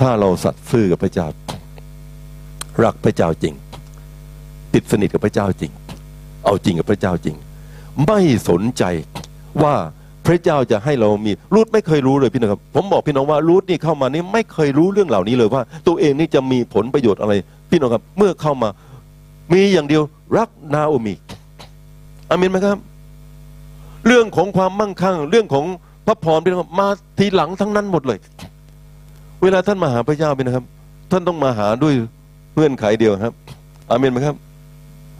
ถ้าเราสัตย์ซื่อกับพระเจ้า รักพระเจ้าจริง ติดสนิทกับพระเจ้าจริง เอาจริงกับพระเจ้าจริง ไม่สนใจว่าพระเจ้าจะให้เรามีรูทไม่เคยรู้เลยพี่น้องครับผมบอกพี่น้องว่ารูทนี่เข้ามานี่ไม่เคยรู้เรื่องเหล่านี้เลยว่า ตัวเองนี่จะมีผลประโยชน์อะไร พี่น้องครับ เมื่อเข้ามามีอย่างเดียวรักนาโอมีอามินไหมครับ เรื่องของความมั่งคั่ง เรื่องของพระพรพี่น้องครับมาทีหลังทั้งนั้นหมดเลย เวลาท่านมาหาพระเจ้าพี่นะครับ ท่านต้องมาหาด้วย เงื่อนไขเดียวครับ อาเมนไหมครับ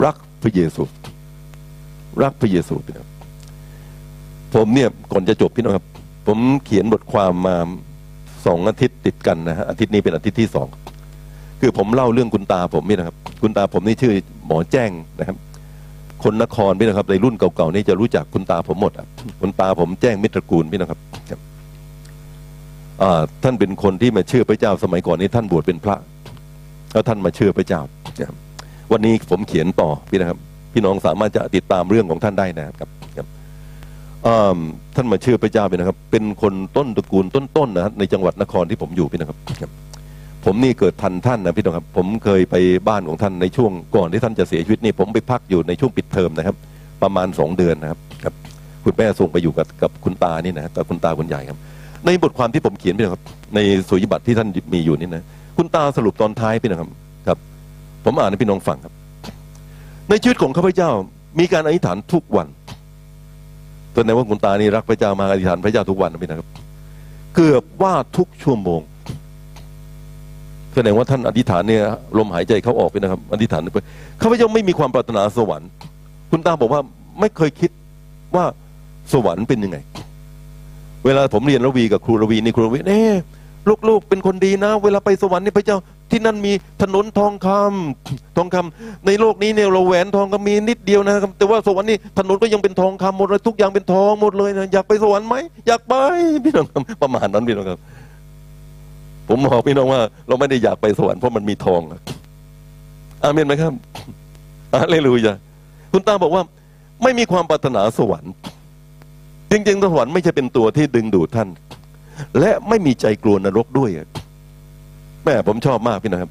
รักพระเยซู รักพระเยซูพี่น้องผมเนี่ยก่อนจะจบพี่น้องครับ ผมเขียนบทความมาสองอาทิตย์ติดกันนะฮะอาทิตย์นี้เป็นอาทิตย์ที่สองคือผมเล่าเรื่องคุณตาผมนี่นะครับ คุณตาผมนี่ชื่อหมอแจ้งนะครับ คนนครพี่นะครับในรุ่นเก่าๆนี่จะรู้จักคุณตาผมหมดอะคุณตาผมแจ้งมิตรกูลพี่นะครับท่านเป็นคนที่มาเชื่อพระเจ้าสมัยก่อนนี้ท่านบวชเป็นพระ แล้วท่านมาเชื่อพระเจ้าวันนี้ผมเขียนต่อพี่นะครับ พี่น้องสามารถจะติดตามเรื่องของท่านได้นะครับครับท่านมาเชื่อพระเจ้าพี่นะครับ เป็นคนต้นตระกูลต้นๆนะครับในจังหวัดนครที่ผมอยู่พี่นะครับ ผมนี่เกิดทันท่านนะพี่น้องครับ ผมเคยไปบ้านของท่านในช่วงก่อนที่ท่านจะเสียชีวิตนี่ผมไปพักอยู่ในช่วงปิดเทอมนะครับ ประมาณสองเดือนนะครับครับ คุณแม่ส่งไปอยู่กับกับคุณตานี่นะครับกับคุณตาคุณยายครับ ในบทความที่ผมเขียนพี่นะครับ ในสุญญบัตรที่ท่านมีอยู่นี่นะ คุณตาสรุปตอนท้ายพี่นะครับครับ ผมอ่านให้พี่น้องฟังครับ ในชีวิตของข้าพเจ้ามีการอธิษฐานทุกวันแสดงว่าคุณตานี่รักพระเจ้ามาอธิษฐานพระเจ้าทุกวันนะพี่นะครับ เกือบว่าทุกชั่วโมงแสดงว่าท่านอธิษฐานเนี่ยลมหายใจเขาออกไปนะครับ อธิษฐานไปข้าพเจ้าไม่มีความปรารถนาสวรรค์ คุณตาบอกว่าไม่เคยคิดว่าสวรรค์เป็นยังไง เวลาผมเรียนระวีกับครูระวีนี่ครูระวีเนี่ย ลูกๆเป็นคนดีนะ เวลาไปสวรรค์นี่พระเจ้าที่นั่นมีถนนทองคำทองคำในโลกนี้เนี่ยเราแหวนทองก็มีนิดเดียวนะครับ แต่ว่าสวรรค์นี่ถนนก็ยังเป็นทองคำหมดเลยทุกอย่างเป็นทองหมดเลยนะอยากไปสวรรค์ไหมอยากไปพี่น้องครับประมาณนั้นพี่น้องครับ ผมบอกพี่น้องว่า เราไม่ได้อยากไปสวรรค์เพราะมันมีทองอะอาเมนไหมครับอาเลลูยาคุณตาบอกว่า ไม่มีความปรารถนาสวรรค์ จริงๆสวรรค์ไม่ใช่เป็นตัวที่ดึงดูดท่าน และไม่มีใจกลัวนรกด้วยแม่ผมชอบมากพี่นะครับ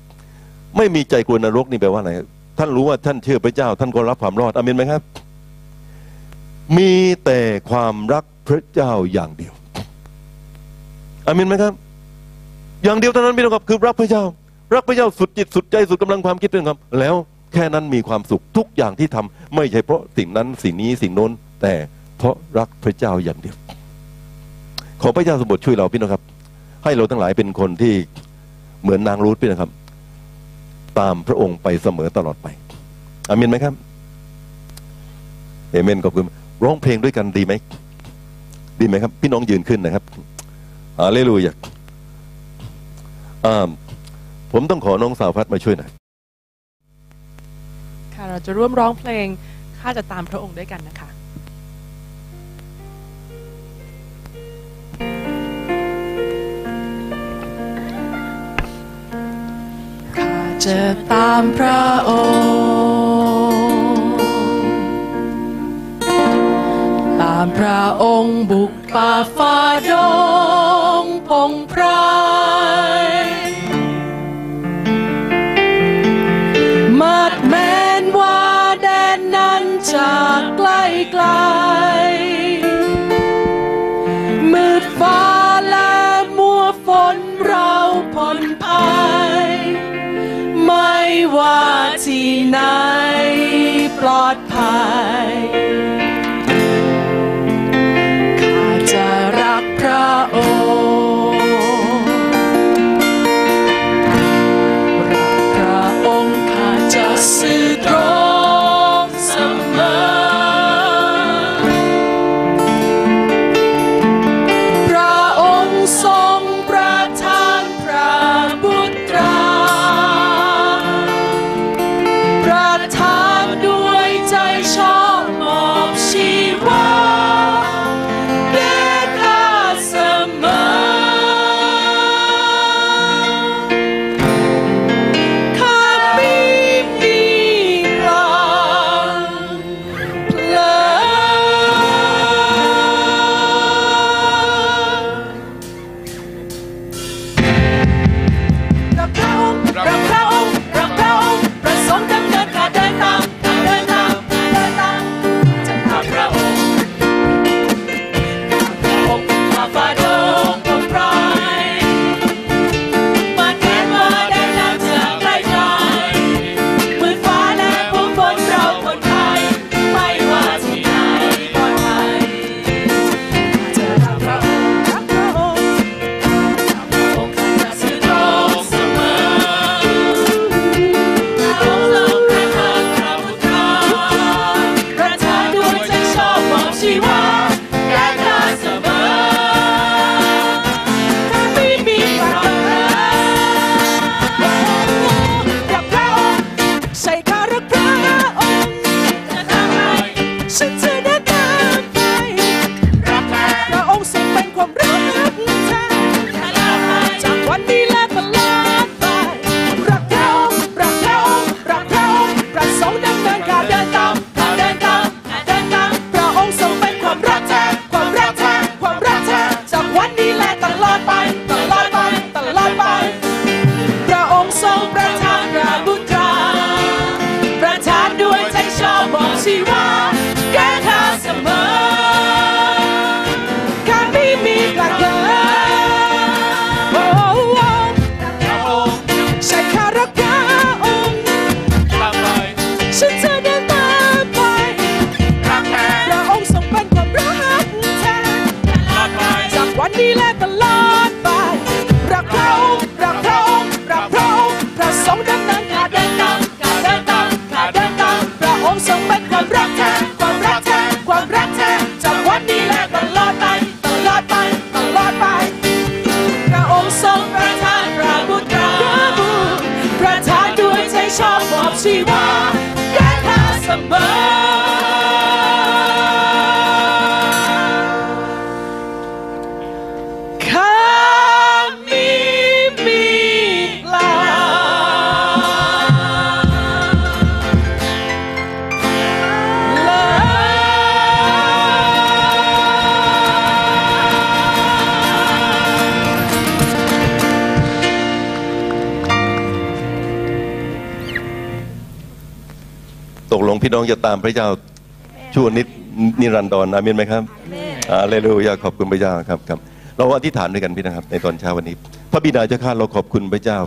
ไม่มีใจกลัวนรกนี่แปลว่าอะไรท่านรู้ว่าท่านเชื่อพระเจ้า ท่านก็รับความรอดอาเมนไหมครับ มีแต่ความรักพระเจ้าอย่างเดียวอาเมนไหมครับ อย่างเดียวเท่านั้นพี่น้องครับ คือรักพระเจ้า รักพระเจ้าสุดจิตสุดใจสุดกำลังความคิดเรื่องครับ แล้วแค่นั้นมีความสุขทุกอย่างที่ทำไม่ใช่เพราะสิ่งนั้นสิ่งนี้สิ่งโน้น แต่เพราะรักพระเจ้าอย่างเดียว ขอพระเจ้าสมบูรณ์ช่วยเราพี่น้องครับ ให้เราทั้งหลายเป็นคนที่เหมือนนางรูธพี่นะครับ ตามพระองค์ไปเสมอตลอดไปอามินไหมครับเอเมนขอบคุณร้องเพลงด้วยกันดีไหมดีไหมครับ พี่น้องยืนขึ้นนะครับฮาเลลูยาอ่าผมต้องขอน้องสาวพัดมาช่วยหน่อยค่ะเราจะร่วมร้องเพลงข้าจะตามพระองค์ด้วยกันนะคะ จะตามพระองค์ ตามพระองค์บุกป่าฟ้าดง ไหนปลอดภัย ระเจ้าชั่วนิดนิรันดรอาเมนไหมครับอาเลลูยาขอบคุณพระเจ้าครับครับ เราอธิษฐานด้วยกันพี่นะครับ ในตอนเช้าวันนี้ พระบิดาเจ้าข้าเราขอบคุณพระเจ้า